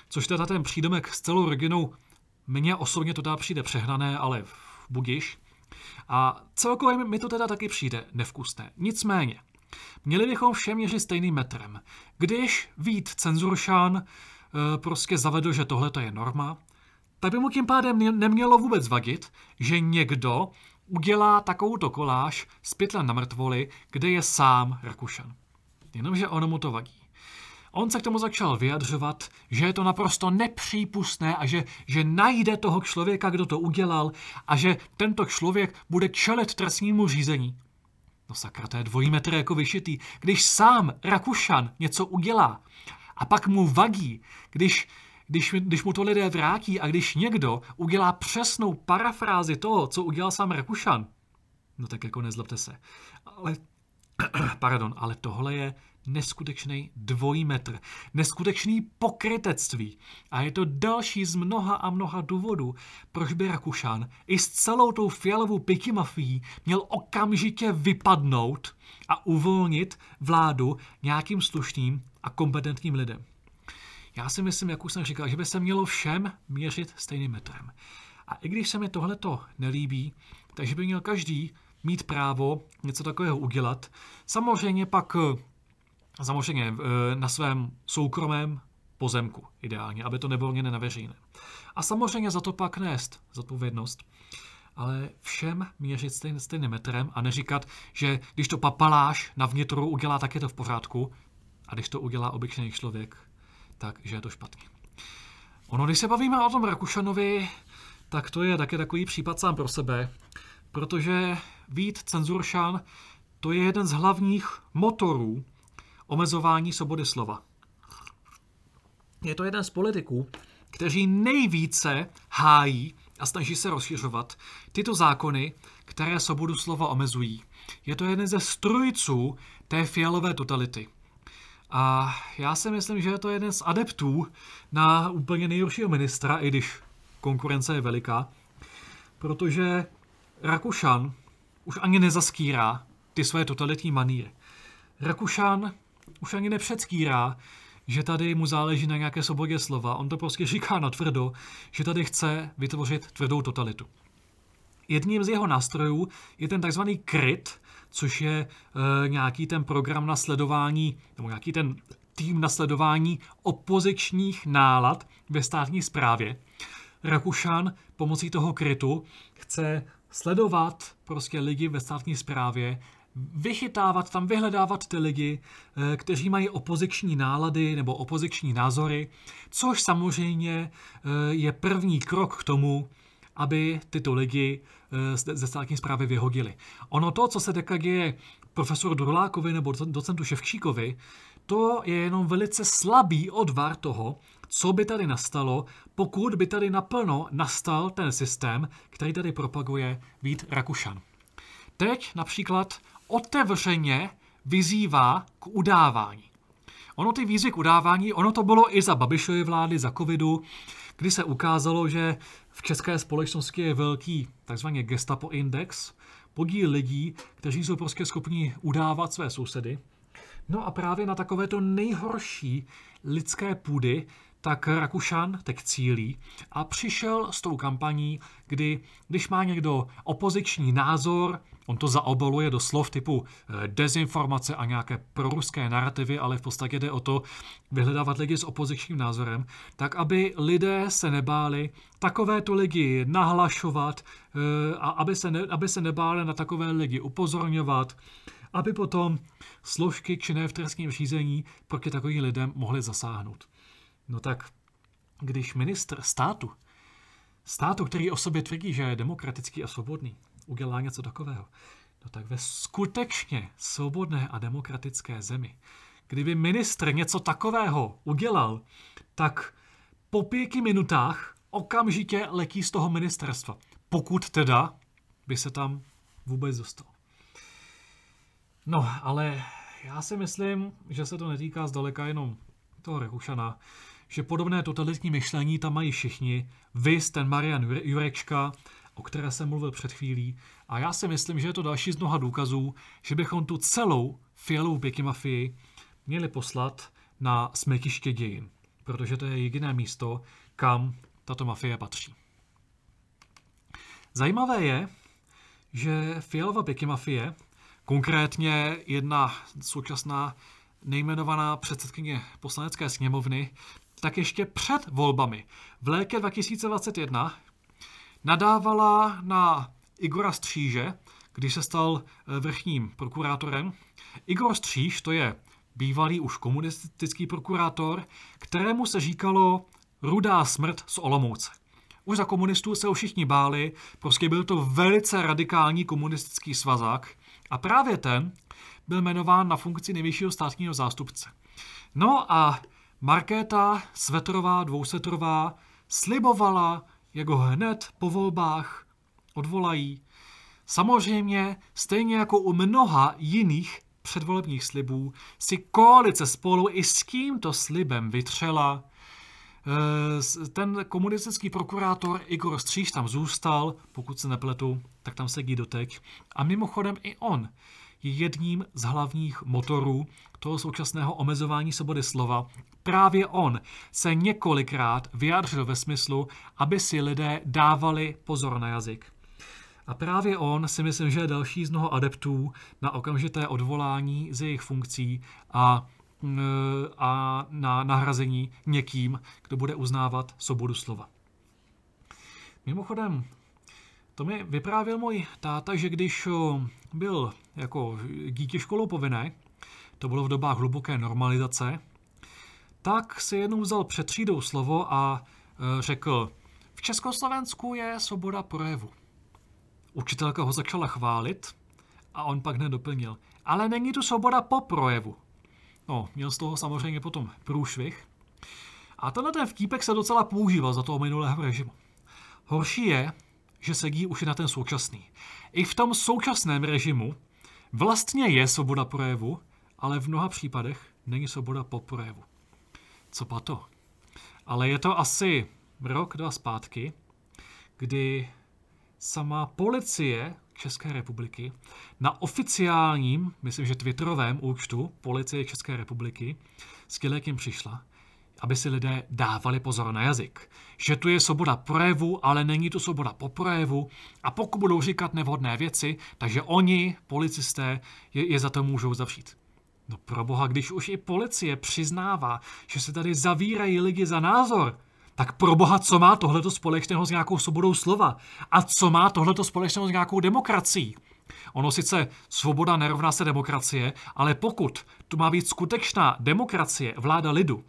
Což teda ten přídomek s celou rodinou mně osobně to teda přijde přehnané, ale budiš. A celkově mi to teda taky přijde nevkusné. Nicméně, měli bychom vše měřit stejným metrem. Když Vít Cenzuršan e, prostě zavedl, že tohle je norma, tak by mu tím pádem nemělo vůbec vadit, že někdo udělá takovouto koláž z pytle na mrtvoli, kde je sám Rakušan. Jenomže ono mu to vadí. On se k tomu začal vyjadřovat, že je to naprosto nepřípustné a že, že najde toho člověka, kdo to udělal a že tento člověk bude čelit trestnímu řízení. No sakra, to je dvojí metr jako vyšitý. Když sám Rakušan něco udělá a pak mu vadí, když, když, když mu to lidé vrátí a když někdo udělá přesnou parafrázi toho, co udělal sám Rakušan, no tak jako nezlobte se. Ale, (clears throat) pardon, ale tohle je neskutečný dvojí metr, neskutečný pokrytectví. A je to další z mnoha a mnoha důvodů, proč by Rakušan i s celou tou fialovou pikimafií měl okamžitě vypadnout a uvolnit vládu nějakým slušným a kompetentním lidem. Já si myslím, jak už jsem říkal, že by se mělo všem měřit stejným metrem. A i když se mi tohleto nelíbí, takže by měl každý mít právo něco takového udělat. Samozřejmě pak samozřejmě eh, na svém soukromém pozemku ideálně, aby to nebylo na veřejné. A samozřejmě za to pak nést zodpovědnost, ale všem měřit stejn, stejným metrem a neříkat, že když to papaláš na vnitru udělá, tak je to v pořádku a když to udělá obyčejný člověk, tak že je to špatně. Ono, když se bavíme o tom Rakušanovi, tak to je taky takový případ sám pro sebe, protože Vít Cenzuršan to je jeden z hlavních motorů omezování svobody slova. Je to jeden z politiků, kteří nejvíce hájí a snaží se rozšiřovat tyto zákony, které svobodu slova omezují. Je to jeden ze strujců té fialové totality. A já si myslím, že je to jeden z adeptů na úplně nejhoršího ministra, i když konkurence je veliká, protože Rakušan už ani nezaskýrá ty své totalitní maníry. Rakušan už ani nepředskýrá, že tady mu záleží na nějaké svobodě slova. On to prostě říká na tvrdo, že tady chce vytvořit tvrdou totalitu. Jedním z jeho nástrojů je ten takzvaný KRIT, což je e, nějaký ten program na sledování, nebo nějaký ten tým na sledování opozičních nálad ve státní správě. Rakušan pomocí toho krytu chce sledovat prostě lidi ve státní správě, vychytávat tam, vyhledávat ty lidi, eh, kteří mají opoziční nálady nebo opoziční názory, což samozřejmě eh, je první krok k tomu, aby tyto lidi eh, ze státní zprávy vyhodili. Ono to, co se teďka děje profesoru Durlákovi nebo docentu Ševčíkovi, to je jenom velice slabý odvar toho, co by tady nastalo, pokud by tady naplno nastal ten systém, který tady propaguje Vít Rakušan. Teď například otevřeně vyzývá k udávání. Ono ty výzvy k udávání, ono to bylo i za Babišovy vlády, za covidu, kdy se ukázalo, že v české společnosti je velký takzvaný gestapo index, podíl lidí, kteří jsou prostě schopni udávat své sousedy. No a právě na takovéto nejhorší lidské půdy tak Rakušan teď cílí a přišel s tou kampaní, kdy když má někdo opoziční názor, on to zaobaluje do slov typu eh, dezinformace a nějaké proruské narrativy, ale v podstatě jde o to vyhledávat lidi s opozičním názorem, tak aby lidé se nebáli takovéto lidi nahlašovat eh, a aby se, ne, aby se nebáli na takové lidi upozorňovat, aby potom složky činné v trestním řízení proti takovým lidem mohly zasáhnout. No tak, když ministr státu, státu, který o sobě tvrdí, že je demokratický a svobodný, udělá něco takového, no tak ve skutečně svobodné a demokratické zemi, kdyby ministr něco takového udělal, tak po pěti minutách okamžitě letí z toho ministerstva. Pokud teda by se tam vůbec dostal. No, ale já si myslím, že se to netýká zdaleka jenom toho Rehušana, že podobné totalitní myšlení tam mají všichni. Vy, ten Marian Jurečka, o které jsem mluvil před chvílí. A já si myslím, že je to další z mnoha důkazů, že bychom tu celou fialovou mafii měli poslat na smetiště dějin. Protože to je jediné místo, kam tato mafie patří. Zajímavé je, že fialová pěky mafie, konkrétně jedna současná nejmenovaná předsedkyně poslanecké sněmovny, tak ještě před volbami v létě 2021 nadávala na Igora Stříže, když se stal eh, vrchním prokurátorem. Igor Stříž to je bývalý už komunistický prokurátor, kterému se říkalo rudá smrt z Olomouce. Už za komunistů se ho všichni báli, prostě byl to velice radikální komunistický svazák a právě ten byl jmenován na funkci nejvyššího státního zástupce. No a Markéta Svetrová, dvousetrová, slibovala, jak ho hned po volbách odvolají. Samozřejmě, stejně jako u mnoha jiných předvolebních slibů, si koalice spolu i s tímto slibem vytřela. E, ten komunistický prokurátor Igor Stříž tam zůstal, pokud se nepletu, tak tam sedí doteď. A mimochodem i on je jedním z hlavních motorů toho současného omezování svobody slova. Právě on se několikrát vyjádřil ve smyslu, aby si lidé dávali pozor na jazyk. A právě on si myslím, že je další z mnoho adeptů na okamžité odvolání z jejich funkcí a, a na nahrazení někým, kdo bude uznávat svobodu slova. Mimochodem, to mi vyprávěl můj táta, že když byl jako dítě školou povinné, to bylo v dobách hluboké normalizace, tak si jednou vzal před třídou slovo a e, řekl, v Československu je svoboda projevu. Učitelka ho začala chválit a on pak nedoplnil, ale není tu svoboda po projevu. No, měl z toho samozřejmě potom průšvih. A tenhle ten vtípek se docela používal za toho minulého režimu. Horší je, že sedí už i na ten současný. I v tom současném režimu vlastně je svoboda projevu, ale v mnoha případech není svoboda po projevu. Co pa to? Ale je to asi rok, dva zpátky, kdy sama policie České republiky na oficiálním, myslím, že twitterovém účtu policie České republiky s tím přišla, aby si lidé dávali pozor na jazyk. Že tu je svoboda projevu, ale není tu svoboda po projevu a pokud budou říkat nevhodné věci, takže oni, policisté, je, je za to můžou zavřít. No pro boha, když už i policie přiznává, že se tady zavírají lidi za názor, tak pro boha, co má tohleto společného s nějakou svobodou slova? A co má tohleto společného s nějakou demokracií? Ono sice svoboda nerovná se demokracie, ale pokud tu má být skutečná demokracie, vláda lidu,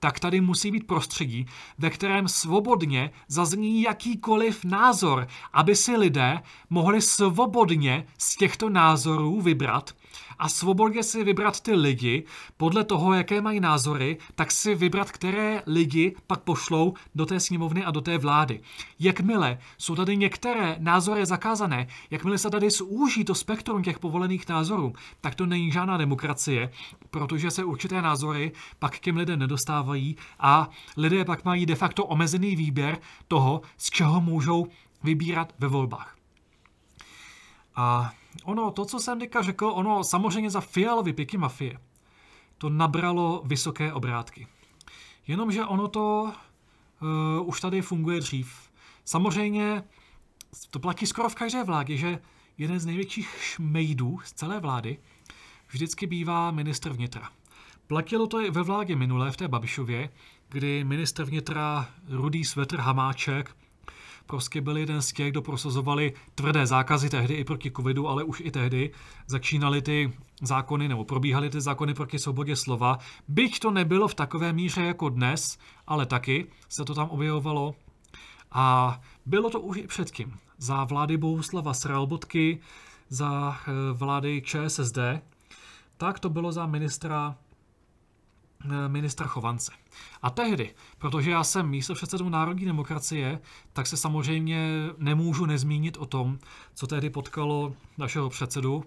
tak tady musí být prostředí, ve kterém svobodně zazní jakýkoliv názor, aby si lidé mohli svobodně z těchto názorů vybrat a svobodně si vybrat ty lidi podle toho, jaké mají názory, tak si vybrat, které lidi pak pošlou do té sněmovny a do té vlády. Jakmile jsou tady některé názory zakázané, jakmile se tady zúží to spektrum těch povolených názorů, tak to není žádná demokracie, protože se určité názory pak těm lidem nedostávají a lidé pak mají de facto omezený výběr toho, z čeho můžou vybírat ve volbách. A ono, to, co jsem teďka řekl, ono samozřejmě za fialový piky mafie to nabralo vysoké obrátky. Jenomže ono to uh, už tady funguje dřív. Samozřejmě to platí skoro v každé vládě, že jeden z největších šmejdů z celé vlády vždycky bývá ministr vnitra. Platilo to i ve vládě minulé v té Babišově, kdy ministr vnitra Rudý Svetr Hamáček prostě byl jeden z těch, kdo prosazovali tvrdé zákazy tehdy i proti covidu, ale už i tehdy začínaly ty zákony nebo probíhaly ty zákony proti svobodě slova. Byť to nebylo v takové míře jako dnes, ale taky se to tam objevovalo. A bylo to už i předtím. Za vlády Bohuslava Sralbotky, za eh, vlády ČSSD, tak to bylo za ministra Eh, ministra Chovance. A tehdy, protože já jsem místo předsedou Národní demokracie, tak se samozřejmě nemůžu nezmínit o tom, co tehdy potkalo našeho předsedu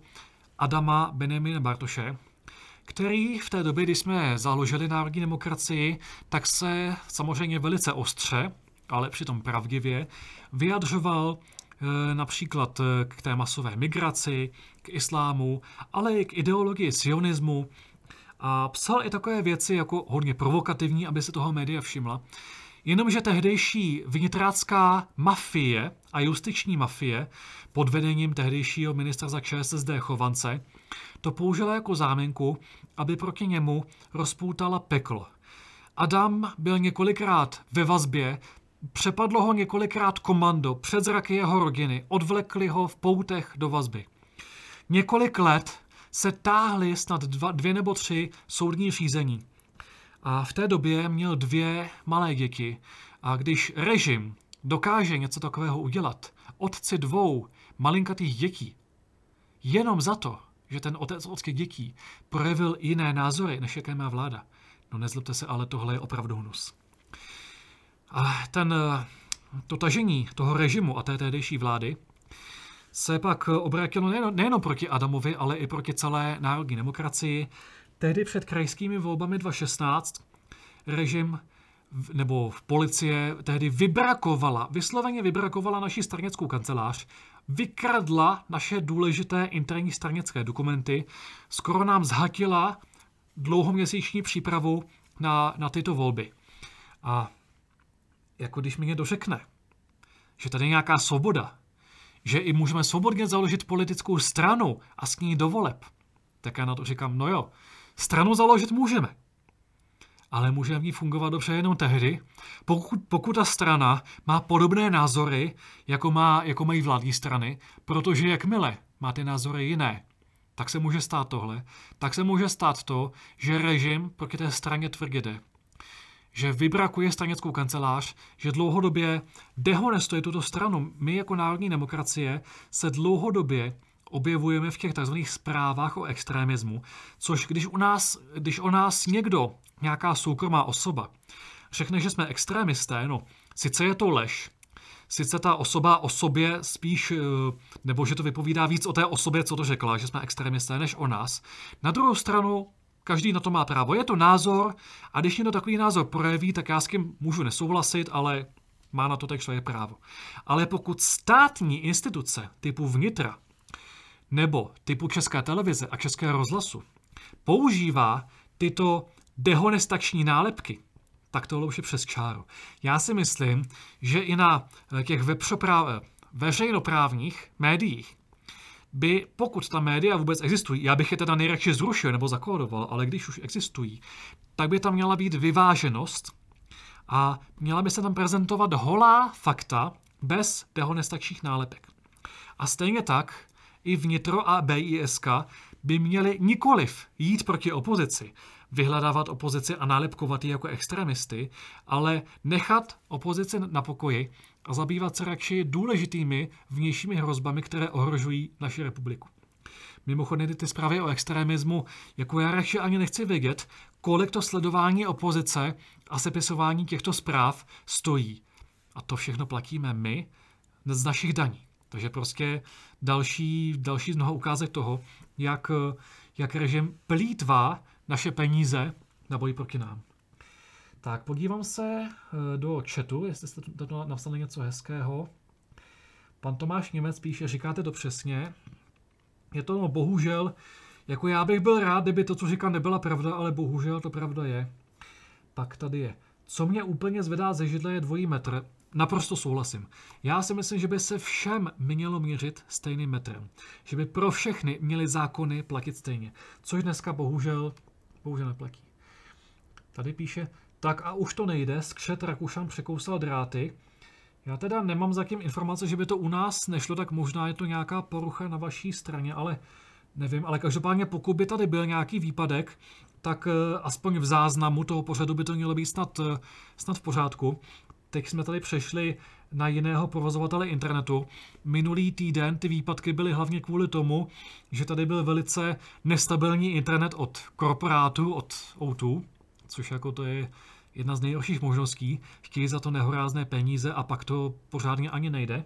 Adama Benjamina Bartoše, který v té době, kdy jsme založili Národní demokracii, tak se samozřejmě velice ostře, ale přitom pravdivě, vyjadřoval eh, například eh, k té masové migraci, k islámu, ale i k ideologii sionismu, a psal i takové věci jako hodně provokativní, aby se toho média všimla. Jenomže tehdejší vnitrácká mafie a justiční mafie pod vedením tehdejšího ministra za ČSSD Chovance to použila jako záminku, aby proti němu rozpoutala peklo. Adam byl několikrát ve vazbě, přepadlo ho několikrát komando před zraky jeho rodiny, odvlekli ho v poutech do vazby. Několik let se táhly snad dva, dvě nebo tři soudní řízení. A v té době měl dvě malé děti. A když režim dokáže něco takového udělat, otci dvou malinkatých dětí, jenom za to, že ten otec od těch dětí projevil jiné názory, než jaké má vláda, no nezlobte se, ale tohle je opravdu hnus. A ten, to tažení toho režimu a té tehdejší vlády se pak obrátilo nejen, nejenom proti Adamovi, ale i proti celé národní demokracii. Tehdy před krajskými volbami 2016 režim nebo v policie tehdy vybrakovala, vysloveně vybrakovala naši stranickou kancelář, vykradla naše důležité interní stranické dokumenty, skoro nám zhatila dlouhoměsíční přípravu na, na tyto volby. A jako když mi někdo řekne, že tady je nějaká svoboda, že i můžeme svobodně založit politickou stranu a s ní do voleb. Tak já na to říkám, no jo, stranu založit můžeme. Ale může v ní fungovat dobře jenom tehdy, pokud, pokud ta strana má podobné názory, jako, má, jako mají vládní strany, protože jakmile má ty názory jiné, tak se může stát tohle. Tak se může stát to, že režim proti té straně tvrdě jde že vybrakuje stranickou kancelář, že dlouhodobě dehonestuje tuto stranu. My jako národní demokracie se dlouhodobě objevujeme v těch tzv. zprávách o extremismu, což když, u nás, když o nás někdo, nějaká soukromá osoba, řekne, že jsme extrémisté, no, sice je to lež, sice ta osoba o sobě spíš, eh, nebo že to vypovídá víc o té osobě, co to řekla, že jsme extrémisté, než o nás. Na druhou stranu Každý na to má právo. Je to názor a když někdo takový názor projeví, tak já s tím můžu nesouhlasit, ale má na to teď svoje právo. Ale pokud státní instituce typu vnitra nebo typu České televize a České rozhlasu používá tyto dehonestační nálepky, tak tohle už je přes čáru. Já si myslím, že i na těch veřejnoprávních médiích by, pokud ta média vůbec existují, já bych je teda nejradši zrušil nebo zakódoval, ale když už existují, tak by tam měla být vyváženost a měla by se tam prezentovat holá fakta bez dehonestačních nálepek. A stejně tak i vnitro a BISK by měli nikoliv jít proti opozici, vyhledávat opozici a nálepkovat ji jako extremisty, ale nechat opozici na pokoji a zabývat se radši důležitými vnějšími hrozbami, které ohrožují naši republiku. Mimochodem ty zprávy o extremismu, jako já radši ani nechci vědět, kolik to sledování opozice a sepisování těchto zpráv stojí. A to všechno platíme my z našich daní. Takže prostě další, další z mnoha ukázek toho, jak, jak režim plítvá naše peníze na boj proti nám. Tak, podívám se eh, do chatu, jestli jste to napsali něco hezkého. Pan Tomáš Němec píše, říkáte to přesně. Je to no, bohužel, jako já bych byl rád, kdyby to, co říkám, nebyla pravda, ale bohužel to pravda je. Pak tady je. Co mě úplně zvedá ze židle je dvojí metr. Naprosto souhlasím. Já si myslím, že by se všem mělo měřit stejným metrem. Že by pro všechny měly zákony platit stejně. Což dneska bohužel, bohužel neplatí. Tady píše, tak a už to nejde, skřet Rakušan překousal dráty. Já teda nemám zatím informace, že by to u nás nešlo, tak možná je to nějaká porucha na vaší straně, ale nevím. Ale každopádně pokud by tady byl nějaký výpadek, tak eh, aspoň v záznamu toho pořadu by to mělo být snad, eh, snad v pořádku. Teď jsme tady přešli na jiného provozovatele internetu. Minulý týden ty výpadky byly hlavně kvůli tomu, že tady byl velice nestabilní internet od korporátu, od O2, což jako to je jedna z nejhorších možností. Chtějí za to nehorázné peníze a pak to pořádně ani nejde.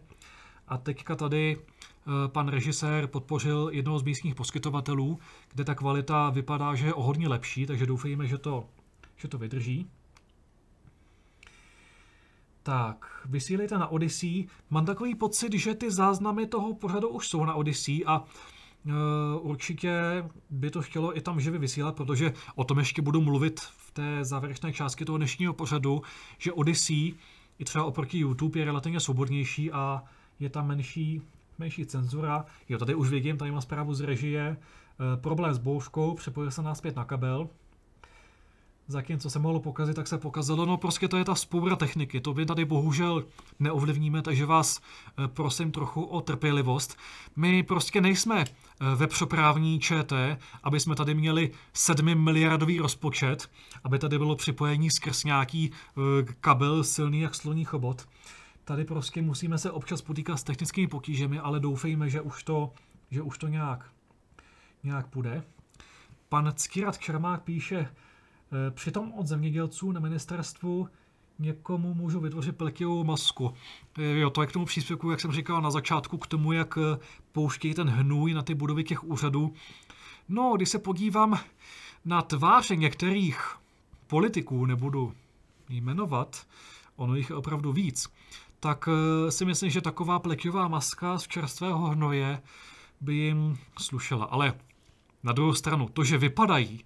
A teďka tady eh, pan režisér podpořil jednoho z místních poskytovatelů, kde ta kvalita vypadá, že je o hodně lepší, takže doufejme, že to, že to vydrží. Tak, vysílejte na Odyssey. Mám takový pocit, že ty záznamy toho pořadu už jsou na Odyssey a určitě by to chtělo i tam živě vysílat, protože o tom ještě budu mluvit v té závěrečné části toho dnešního pořadu, že Odyssey i třeba oproti YouTube je relativně svobodnější a je tam menší, menší cenzura. Jo, tady už vidím, tady mám zprávu z režie. Uh, problém s bouřkou, přepojil se nás zpět na kabel zatím, co se mohlo pokazit, tak se pokazilo. No prostě to je ta spoura techniky. To vy tady bohužel neovlivníme, takže vás eh, prosím trochu o trpělivost. My prostě nejsme eh, webshoprávní ČT, aby jsme tady měli 7 miliardový rozpočet, aby tady bylo připojení skrz nějaký eh, kabel silný jak sloní chobot. Tady prostě musíme se občas potýkat s technickými potížemi, ale doufejme, že už to, že už to nějak, nějak půjde. Pan Ckirat Čermák píše, přitom od zemědělců na ministerstvu někomu můžu vytvořit pletivou masku. Eh, jo, to je k tomu příspěvku, jak jsem říkal na začátku, k tomu, jak eh, pouštějí ten hnůj na ty budovy těch úřadů. No, když se podívám na tváře některých politiků, nebudu jmenovat, ono jich je opravdu víc, tak si myslím, že taková pleťová maska z čerstvého hnoje by jim slušela. Ale na druhou stranu, to, že vypadají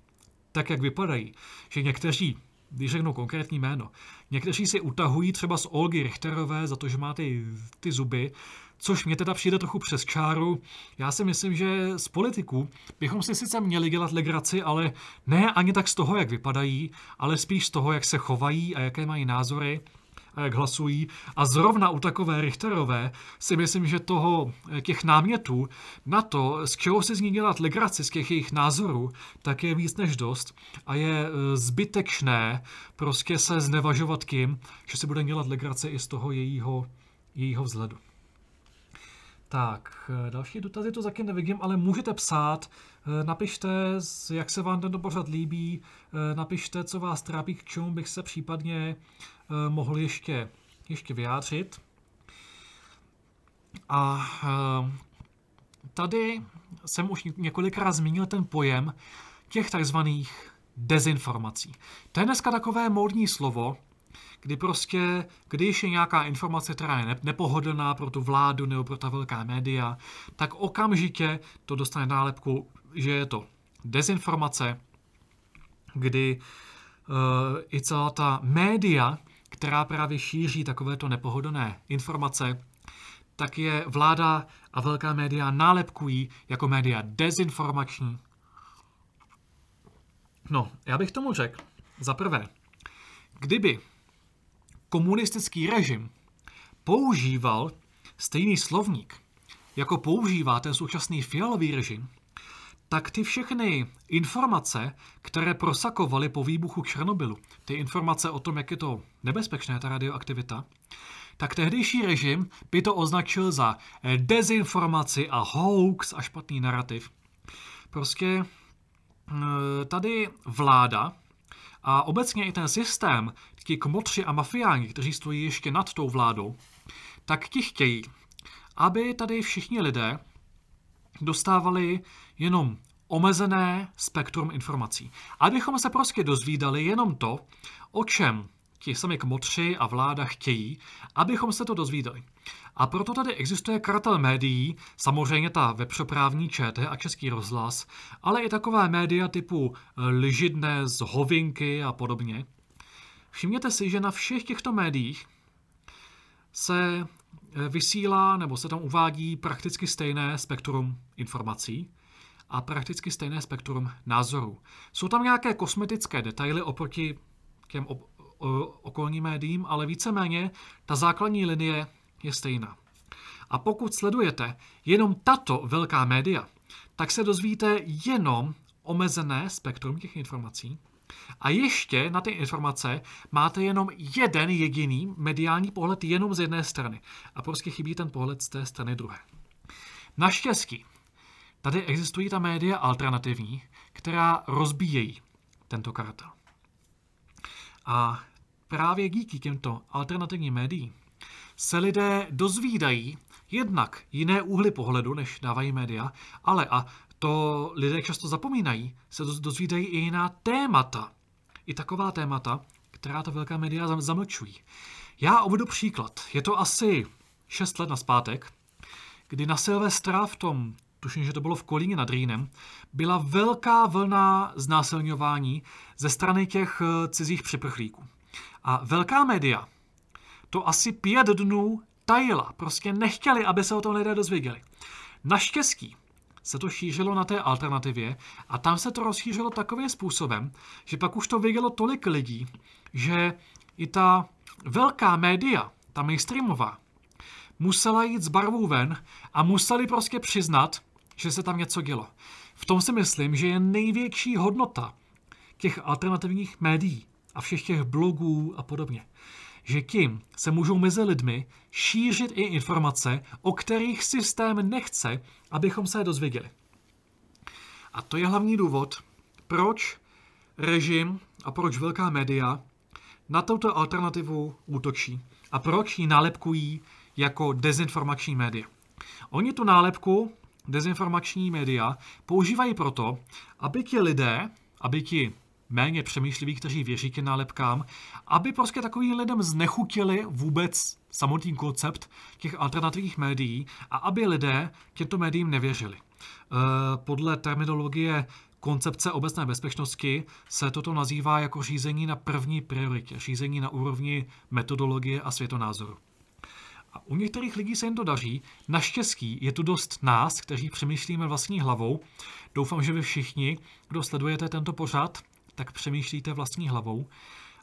tak, jak vypadají, že někteří, když řeknu konkrétní jméno, někteří si utahují třeba z Olgy Richterové za to, že má ty, ty zuby, což mě teda přijde trochu přes čáru. Já si myslím, že z politiků bychom si sice měli dělat legraci, ale ne ani tak z toho, jak vypadají, ale spíš z toho, jak se chovají a jaké mají názory jak hlasují. A zrovna u takové Richterové si myslím, že toho, těch námětů na to, z čeho si z ní dělat legraci, z těch jejich názorů, tak je víc než dost a je eh, zbytečné prostě se znevažovat tím, že si bude dělat legraci i z toho jejího, jejího vzhledu. Tak, eh, další dotazy to zatím nevidím, ale můžete psát, napište, jak se vám tento pořad líbí, napište, co vás trápí, k čemu bych se případně mohl ještě, ještě vyjádřit. A eh, tady jsem už několikrát zmínil ten pojem těch takzvaných dezinformací. To je dneska takové módní slovo, kdy prostě, když je nějaká informace, která je nepohodlná pro tu vládu nebo pro ta velká média, tak okamžitě to dostane nálepku, že je to dezinformace, kdy uh, i celá ta média, která právě šíří takovéto nepohodlné informace, tak je vláda a velká média nálepkují jako média dezinformační. No, já bych tomu řekl, za prvé, kdyby komunistický režim používal stejný slovník, jako používá ten současný fialový režim, tak ty všechny informace, které prosakovaly po výbuchu Černobylu, ty informace o tom, jak je to nebezpečné, ta radioaktivita, tak tehdejší režim by to označil za dezinformaci a hoax a špatný narrativ. Prostě eh, tady vláda a obecně i ten systém, ti kmotři a mafiáni, kteří stojí ještě nad tou vládou, tak ti chtějí, aby tady všichni lidé dostávali jenom omezené spektrum informací. Abychom se prostě dozvídali jenom to, o čem ti sami kmotři a vláda chtějí, abychom se to dozvídali. A proto tady existuje kartel médií, samozřejmě ta webšoprávní ČT a Český rozhlas, ale i takové média typu Ližidne z Hovinky a podobně. Všimněte si, že na všech těchto médiích se eh, vysílá nebo se tam uvádí prakticky stejné spektrum informací a prakticky stejné spektrum názorů. Jsou tam nějaké kosmetické detaily oproti těm okolním médiím, ale víceméně ta základní linie je stejná. A pokud sledujete jenom tato velká média, tak se dozvíte jenom omezené spektrum těch informací. A ještě na ty informace máte jenom jeden jediný mediální pohled jenom z jedné strany. A prostě chybí ten pohled z té strany druhé. Naštěstí, tady existují ta média alternativní, která rozbíjejí tento kartel. A právě díky těmto alternativním médiím se lidé dozvídají jednak jiné úhly pohledu, než dávají média, ale a to lidé často zapomínají, se dozvídají i jiná témata. I taková témata, která ta velká média zamlčují. Já uvedu příklad. Je to asi 6 let naspátek, kdy na Silvestra v tom, tuším, že to bylo v Kolíně nad Rýnem, byla velká vlna znásilňování ze strany těch eh, cizích připrchlíků. A velká média to asi pět dnů tajila. Prostě nechtěli, aby se o tom lidé dozvěděli. Naštěstí se to šířilo na té alternativě a tam se to rozšířilo takovým způsobem, že pak už to vědělo tolik lidí, že i ta velká média, ta mainstreamová, musela jít s barvou ven a museli prostě přiznat, že se tam něco dělo. V tom si myslím, že je největší hodnota těch alternativních médií a všech těch blogů a podobně. Že tím se můžou mezi lidmi šířit i informace, o kterých systém nechce, abychom se je dozvěděli. A to je hlavní důvod, proč režim a proč velká média na touto alternativu útočí a proč ji nálepkují jako dezinformační média. Oni tu nálepku dezinformační média používají proto, aby ti lidé, aby ti méně přemýšliví, kteří věří těm nálepkám, aby prostě takovým lidem znechutili vůbec samotný koncept těch alternativních médií a aby lidé těmto médiím nevěřili. Eh, podle terminologie koncepce obecné bezpečnosti se toto nazývá jako řízení na první prioritě, řízení na úrovni metodologie a světonázoru. A u některých lidí se jim to daří. Naštěstí je tu dost nás, kteří přemýšlíme vlastní hlavou. Doufám, že vy všichni, kdo sledujete tento pořad, tak přemýšlíte vlastní hlavou.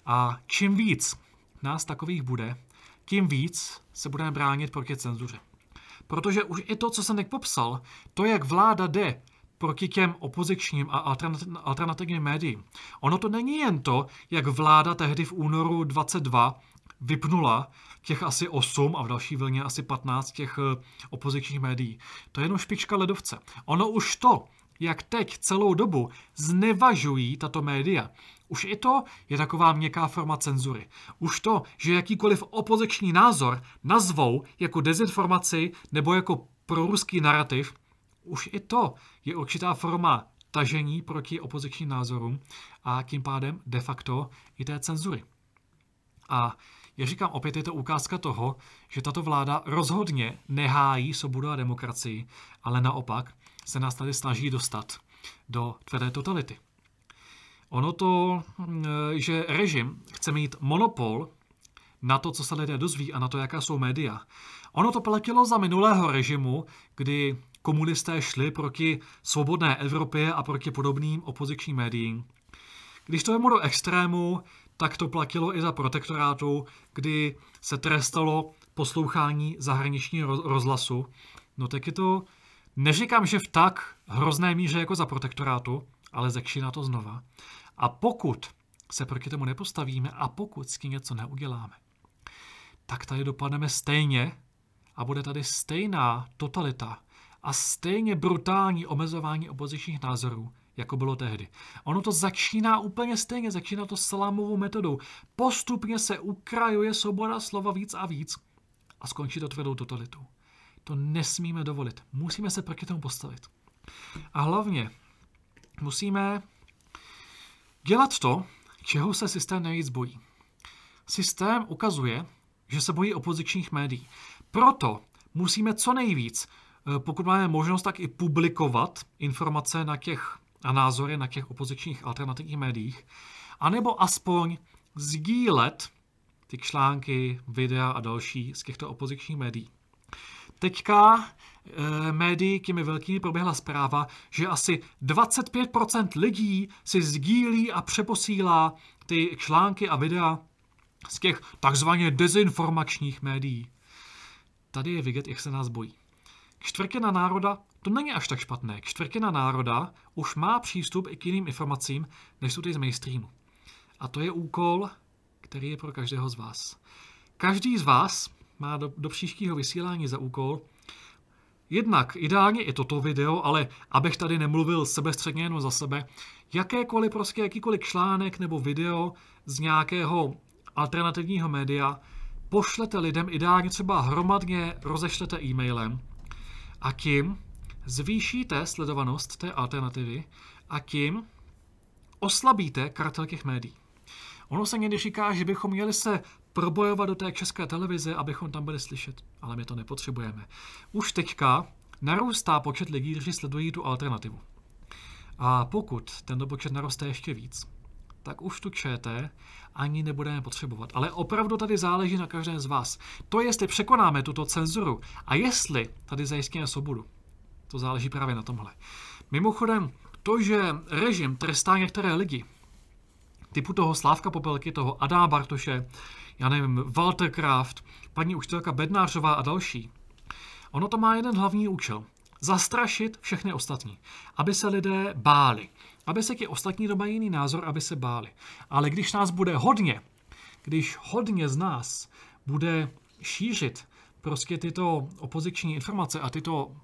A čím víc nás takových bude, tím víc se budeme bránit proti cenzuře. Protože už i to, co jsem teď popsal, to, jak vláda jde proti těm opozičním a alternativním médiím. Ono to není jen to, jak vláda tehdy v únoru 22 vypnula těch asi 8 a v další vlně asi 15 těch eh, opozičních médií. To je jenom špička ledovce. Ono už to, jak teď celou dobu znevažují tato média. Už i to je taková měkká forma cenzury. Už to, že jakýkoliv opoziční názor nazvou jako dezinformaci nebo jako proruský narrativ, už i to je určitá forma tažení proti opozičním názorům a tím pádem de facto i té cenzury. A já říkám, opět je to ukázka toho, že tato vláda rozhodně nehájí svobodu a demokracii, ale naopak se nás tady snaží dostat do tvrdé totality. Ono to, hm, že režim chce mít monopol na to, co se lidé dozví a na to, jaká jsou média. Ono to platilo za minulého režimu, kdy komunisté šli proti svobodné Evropě a proti podobným opozičním médiím. Když to je do extrému, tak to platilo i za protektorátu, kdy se trestalo poslouchání zahraničního rozhlasu. No tak je to, neříkám, že v tak hrozné míře jako za protektorátu, ale začíná to znova. A pokud se proti tomu nepostavíme a pokud s tím něco neuděláme, tak tady dopadneme stejně a bude tady stejná totalita a stejně brutální omezování opozičních názorů, jako bylo tehdy. Ono to začíná úplně stejně, začíná to salámovou metodou. Postupně se ukrajuje svoboda slova víc a víc a skončí to tvrdou totalitou. To nesmíme dovolit. Musíme se proti tomu postavit. A hlavně musíme dělat to, čeho se systém nejvíc bojí. Systém ukazuje, že se bojí opozičních médií. Proto musíme co nejvíc, eh, pokud máme možnost, tak i publikovat informace na těch a názory na těch opozičních alternativních médiích, anebo aspoň sdílet ty články, videa a další z těchto opozičních médií. Teďka e, médií těmi velkými proběhla zpráva, že asi 25% lidí si sdílí a přeposílá ty články a videa z těch takzvaně dezinformačních médií. Tady je vidět, jak se nás bojí. Čtvrtina národa to není až tak špatné. Čtvrtina národa už má přístup i k jiným informacím, než jsou ty z mainstreamu. A to je úkol, který je pro každého z vás. Každý z vás má do, do příštího vysílání za úkol Jednak ideálně i toto video, ale abych tady nemluvil sebestředně jenom za sebe, jakékoliv prostě jakýkoliv článek nebo video z nějakého alternativního média pošlete lidem ideálně třeba hromadně rozešlete e-mailem a tím zvýšíte sledovanost té alternativy a tím oslabíte kartel těch médií. Ono se někdy říká, že bychom měli se probojovat do té české televize, abychom tam byli slyšet, ale my to nepotřebujeme. Už teďka narůstá počet lidí, kteří sledují tu alternativu. A pokud tento počet naroste ještě víc, tak už tu ČT ani nebudeme potřebovat. Ale opravdu tady záleží na každém z vás. To, jestli překonáme tuto cenzuru a jestli tady zajistíme svobodu, to záleží právě na tomhle. Mimochodem, to, že režim trestá některé lidi, typu toho Slávka Popelky, toho Adá Bartoše, já nevím, Walter Kraft, paní učitelka Bednářová a další, ono to má jeden hlavní účel. Zastrašit všechny ostatní, aby se lidé báli. Aby se ti ostatní, kdo mají jiný názor, aby se báli. Ale když nás bude hodně, když hodně z nás bude šířit prostě tyto opoziční informace a tyto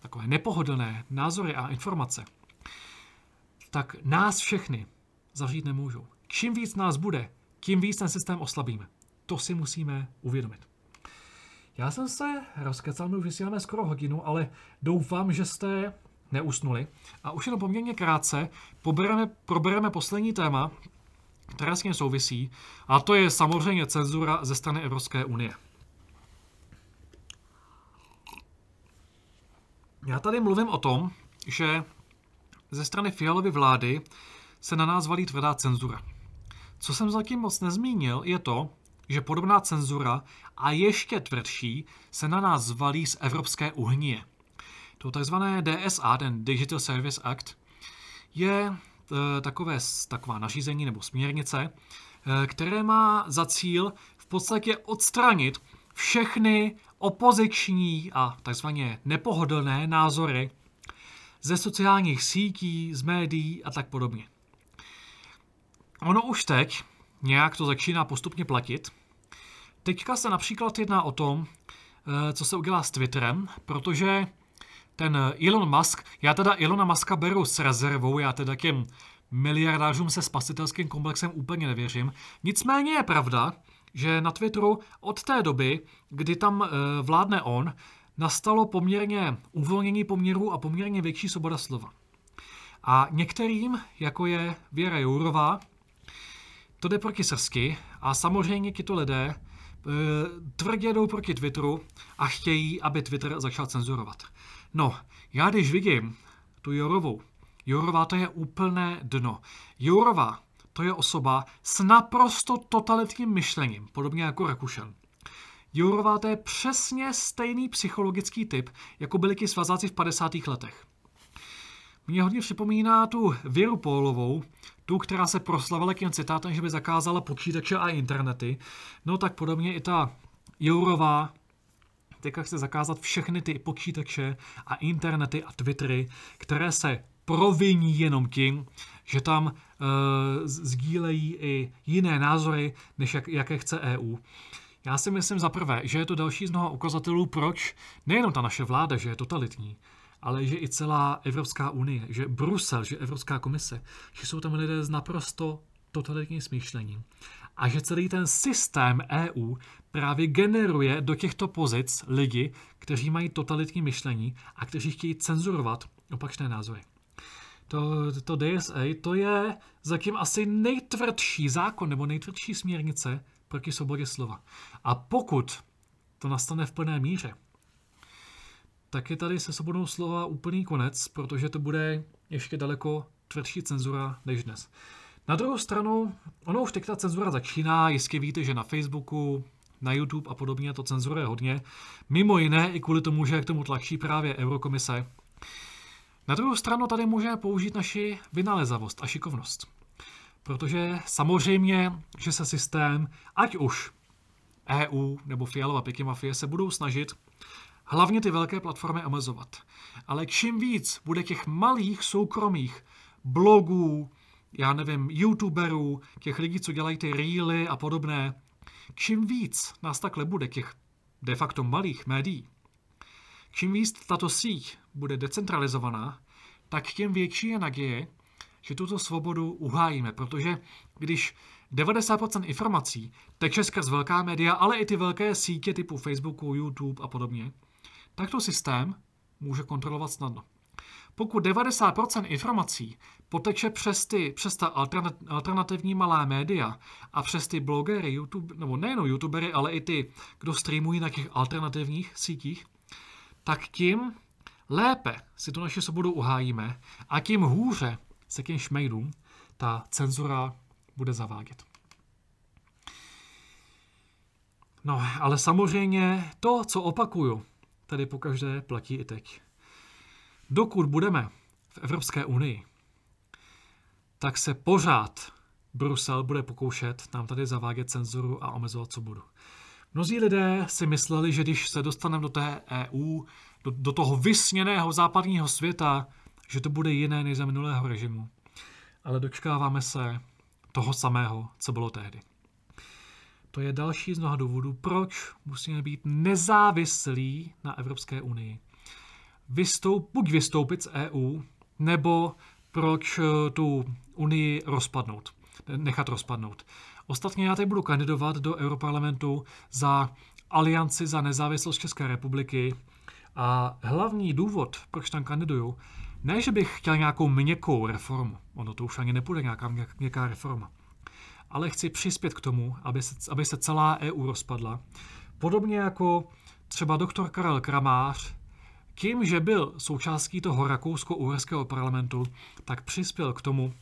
takové nepohodlné názory a informace, tak nás všechny zavřít nemůžou. Čím víc nás bude, tím víc ten systém oslabíme. To si musíme uvědomit. Já jsem se rozkecal, my už vysíláme skoro hodinu, ale doufám, že jste neusnuli. A už jenom poměrně krátce pobereme, probereme poslední téma, které s tím souvisí, a to je samozřejmě cenzura ze strany Evropské unie. Já tady mluvím o tom, že ze strany Fialovy vlády se na nás valí tvrdá cenzura. Co jsem zatím moc nezmínil, je to, že podobná cenzura a ještě tvrdší se na nás valí z Evropské unie. To takzvané DSA, ten Digital Service Act, je e, takové, taková nařízení nebo směrnice, e, které má za cíl v podstatě odstranit všechny opoziční a takzvaně nepohodlné názory ze sociálních sítí, z médií a tak podobně. Ono už teď nějak to začíná postupně platit. Teďka se například jedná o tom, eh, co se udělá s Twitterem, protože ten Elon Musk, já teda Elona Muska beru s rezervou, já teda těm miliardářům se spasitelským komplexem úplně nevěřím. Nicméně je pravda, že na Twitteru od té doby, kdy tam e, vládne on, nastalo poměrně uvolnění poměrů a poměrně větší svoboda slova. A některým, jako je Věra Jourová, to jde proti srsky a samozřejmě tito lidé e, tvrdě jdou proti Twitteru a chtějí, aby Twitter začal cenzurovat. No, já když vidím tu Jorovou, Jourová to je úplné dno. Jourová to je osoba s naprosto totalitním myšlením, podobně jako Rakušan. Jourová to je přesně stejný psychologický typ, jako byli ti svazáci v 50. letech. Mně hodně připomíná tu Věru Pólovou, tu, která se proslavila tím citátem, že by zakázala počítače a internety. No tak podobně i ta Jourová teďka chce zakázat všechny ty počítače a internety a twittery, které se proviní jenom tím, že tam uh, sdílejí i jiné názory, než jak, jaké chce EU. Já si myslím za prvé, že je to další z mnoha ukazatelů, proč nejenom ta naše vláda, že je totalitní, ale že i celá Evropská unie, že Brusel, že Evropská komise, že jsou tam lidé s naprosto totalitním smýšlením. A že celý ten systém EU právě generuje do těchto pozic lidi, kteří mají totalitní myšlení a kteří chtějí cenzurovat opačné názory. To, to DSA to je zatím asi nejtvrdší zákon nebo nejtvrdší směrnice proti svobodě slova. A pokud to nastane v plné míře, tak je tady se svobodou slova úplný konec, protože to bude ještě daleko tvrdší cenzura než dnes. Na druhou stranu, ono už teď ta cenzura začíná, jistě víte, že na Facebooku, na YouTube a podobně to cenzuruje hodně. Mimo jiné i kvůli tomu, že k tomu tlačí právě Eurokomise. Na druhou stranu tady můžeme použít naši vynalezavost a šikovnost. Protože samozřejmě, že se systém, ať už EU nebo Fialova Piky Mafie, se budou snažit hlavně ty velké platformy omezovat. Ale čím víc bude těch malých soukromých blogů, já nevím, youtuberů, těch lidí, co dělají ty reely a podobné, čím víc nás takhle bude těch de facto malých médií, čím víc tato síť bude decentralizovaná, tak tím větší je naděje, že tuto svobodu uhájíme, protože když 90% informací teče skrz velká média, ale i ty velké sítě typu Facebooku, YouTube a podobně, tak to systém může kontrolovat snadno. Pokud 90% informací poteče přes, ty, přes ta alternativní malá média a přes ty blogery, YouTube, nebo nejen youtubery, ale i ty, kdo streamují na těch alternativních sítích, tak tím lépe si tu naši svobodu uhájíme a tím hůře se k těm šmejdům ta cenzura bude zavádět. No, ale samozřejmě to, co opakuju, tady pokaždé platí i teď. Dokud budeme v Evropské unii, tak se pořád Brusel bude pokoušet nám tady zavádět cenzuru a omezovat svobodu. Mnozí lidé si mysleli, že když se dostaneme do té EU, do, do toho vysněného západního světa, že to bude jiné než za minulého režimu. Ale dočkáváme se toho samého, co bylo tehdy. To je další z mnoha důvodů, proč musíme být nezávislí na Evropské unii. Vystoup, buď vystoupit z EU, nebo proč eh, tu unii rozpadnout, nechat rozpadnout. Ostatně já teď budu kandidovat do Europarlamentu za Alianci za nezávislost České republiky a hlavní důvod, proč tam kandiduju, ne, že bych chtěl nějakou měkkou reformu, ono to už ani nepůjde nějaká měkká reforma, ale chci přispět k tomu, aby se, aby se celá EU rozpadla. Podobně jako třeba doktor Karel Kramář, tím, že byl součástí toho rakousko-uherského parlamentu, tak přispěl k tomu,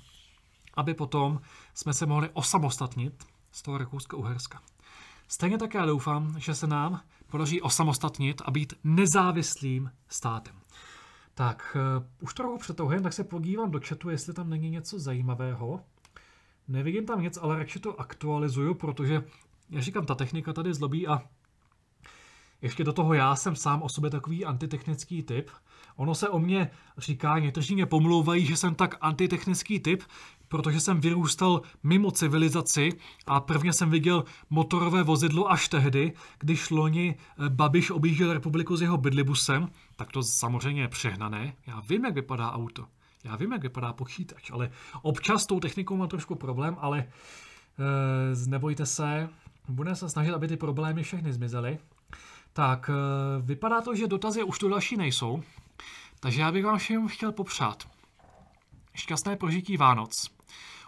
aby potom jsme se mohli osamostatnit z toho Rakouska-Uherska. Stejně také doufám, že se nám podaří osamostatnit a být nezávislým státem. Tak, uh, už trochu přetouhem, tak se podívám do chatu, jestli tam není něco zajímavého. Nevidím tam nic, ale radši to aktualizuju, protože, já říkám, ta technika tady zlobí a ještě do toho já jsem sám o sobě takový antitechnický typ. Ono se o mě říká, někteří mě pomlouvají, že jsem tak antitechnický typ, protože jsem vyrůstal mimo civilizaci a prvně jsem viděl motorové vozidlo až tehdy, když loni eh, Babiš objížděl republiku s jeho bydlibusem, tak to samozřejmě je přehnané. Já vím, jak vypadá auto. Já vím, jak vypadá počítač, ale občas s tou technikou mám trošku problém, ale e, nebojte se, budeme se snažit, aby ty problémy všechny zmizely. Tak, e, vypadá to, že dotazy už tu další nejsou, takže já bych vám všem chtěl popřát šťastné prožití Vánoc.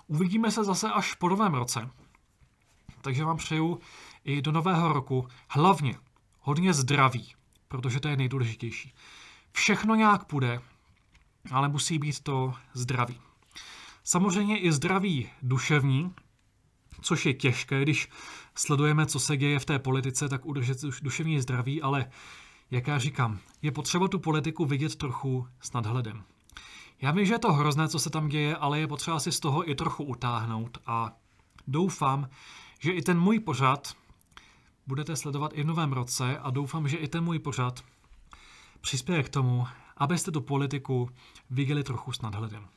Uvidíme se zase až po novém roce. takže vám přeju i do nového roku hlavně hodně zdraví, protože to je nejdůležitější. Všechno nějak půjde, ale musí být to zdraví. Samozřejmě i zdraví duševní, což je těžké, když sledujeme, co se děje v té politice, tak udržet duševní zdraví, ale jak já říkám, je potřeba tu politiku vidět trochu s nadhledem. Já vím, že je to hrozné, co se tam děje, ale je potřeba si z toho i trochu utáhnout a doufám, že i ten můj pořad budete sledovat i v novém roce a doufám, že i ten můj pořad přispěje k tomu, abyste tu politiku viděli trochu s nadhledem.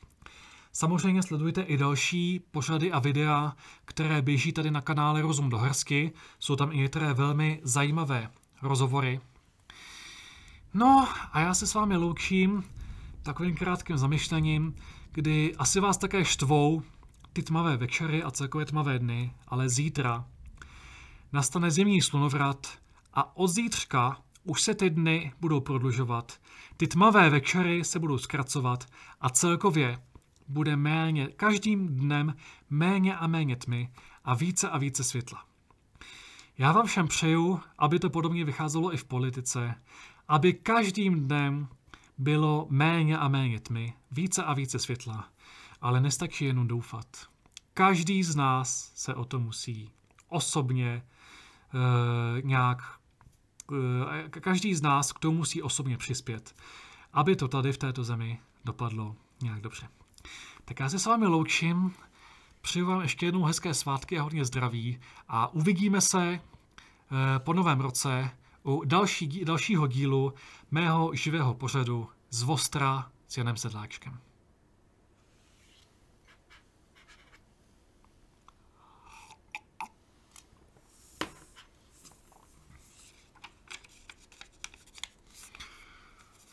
Samozřejmě sledujte i další pořady a videa, které běží tady na kanále Rozum do hrsky. Jsou tam i některé velmi zajímavé rozhovory. No a já se s vámi loučím takovým krátkým zamyšlením, kdy asi vás také štvou ty tmavé večery a celkově tmavé dny, ale zítra nastane zimní slunovrat a od zítřka už se ty dny budou prodlužovat, ty tmavé večery se budou zkracovat a celkově bude méně, každým dnem méně a méně tmy a více a více světla. Já vám všem přeju, aby to podobně vycházelo i v politice, aby každým dnem bylo méně a méně tmy, více a více světla, ale nestačí jenom doufat. Každý z nás se o to musí osobně e, nějak, každý z nás k tomu musí osobně přispět, aby to tady v této zemi dopadlo nějak dobře. Tak já se s vámi loučím, přeju vám ještě jednou hezké svátky a hodně zdraví a uvidíme se eh, po novém roce u další, dalšího dílu mého živého pořadu z Vostra s Janem Sedláčkem.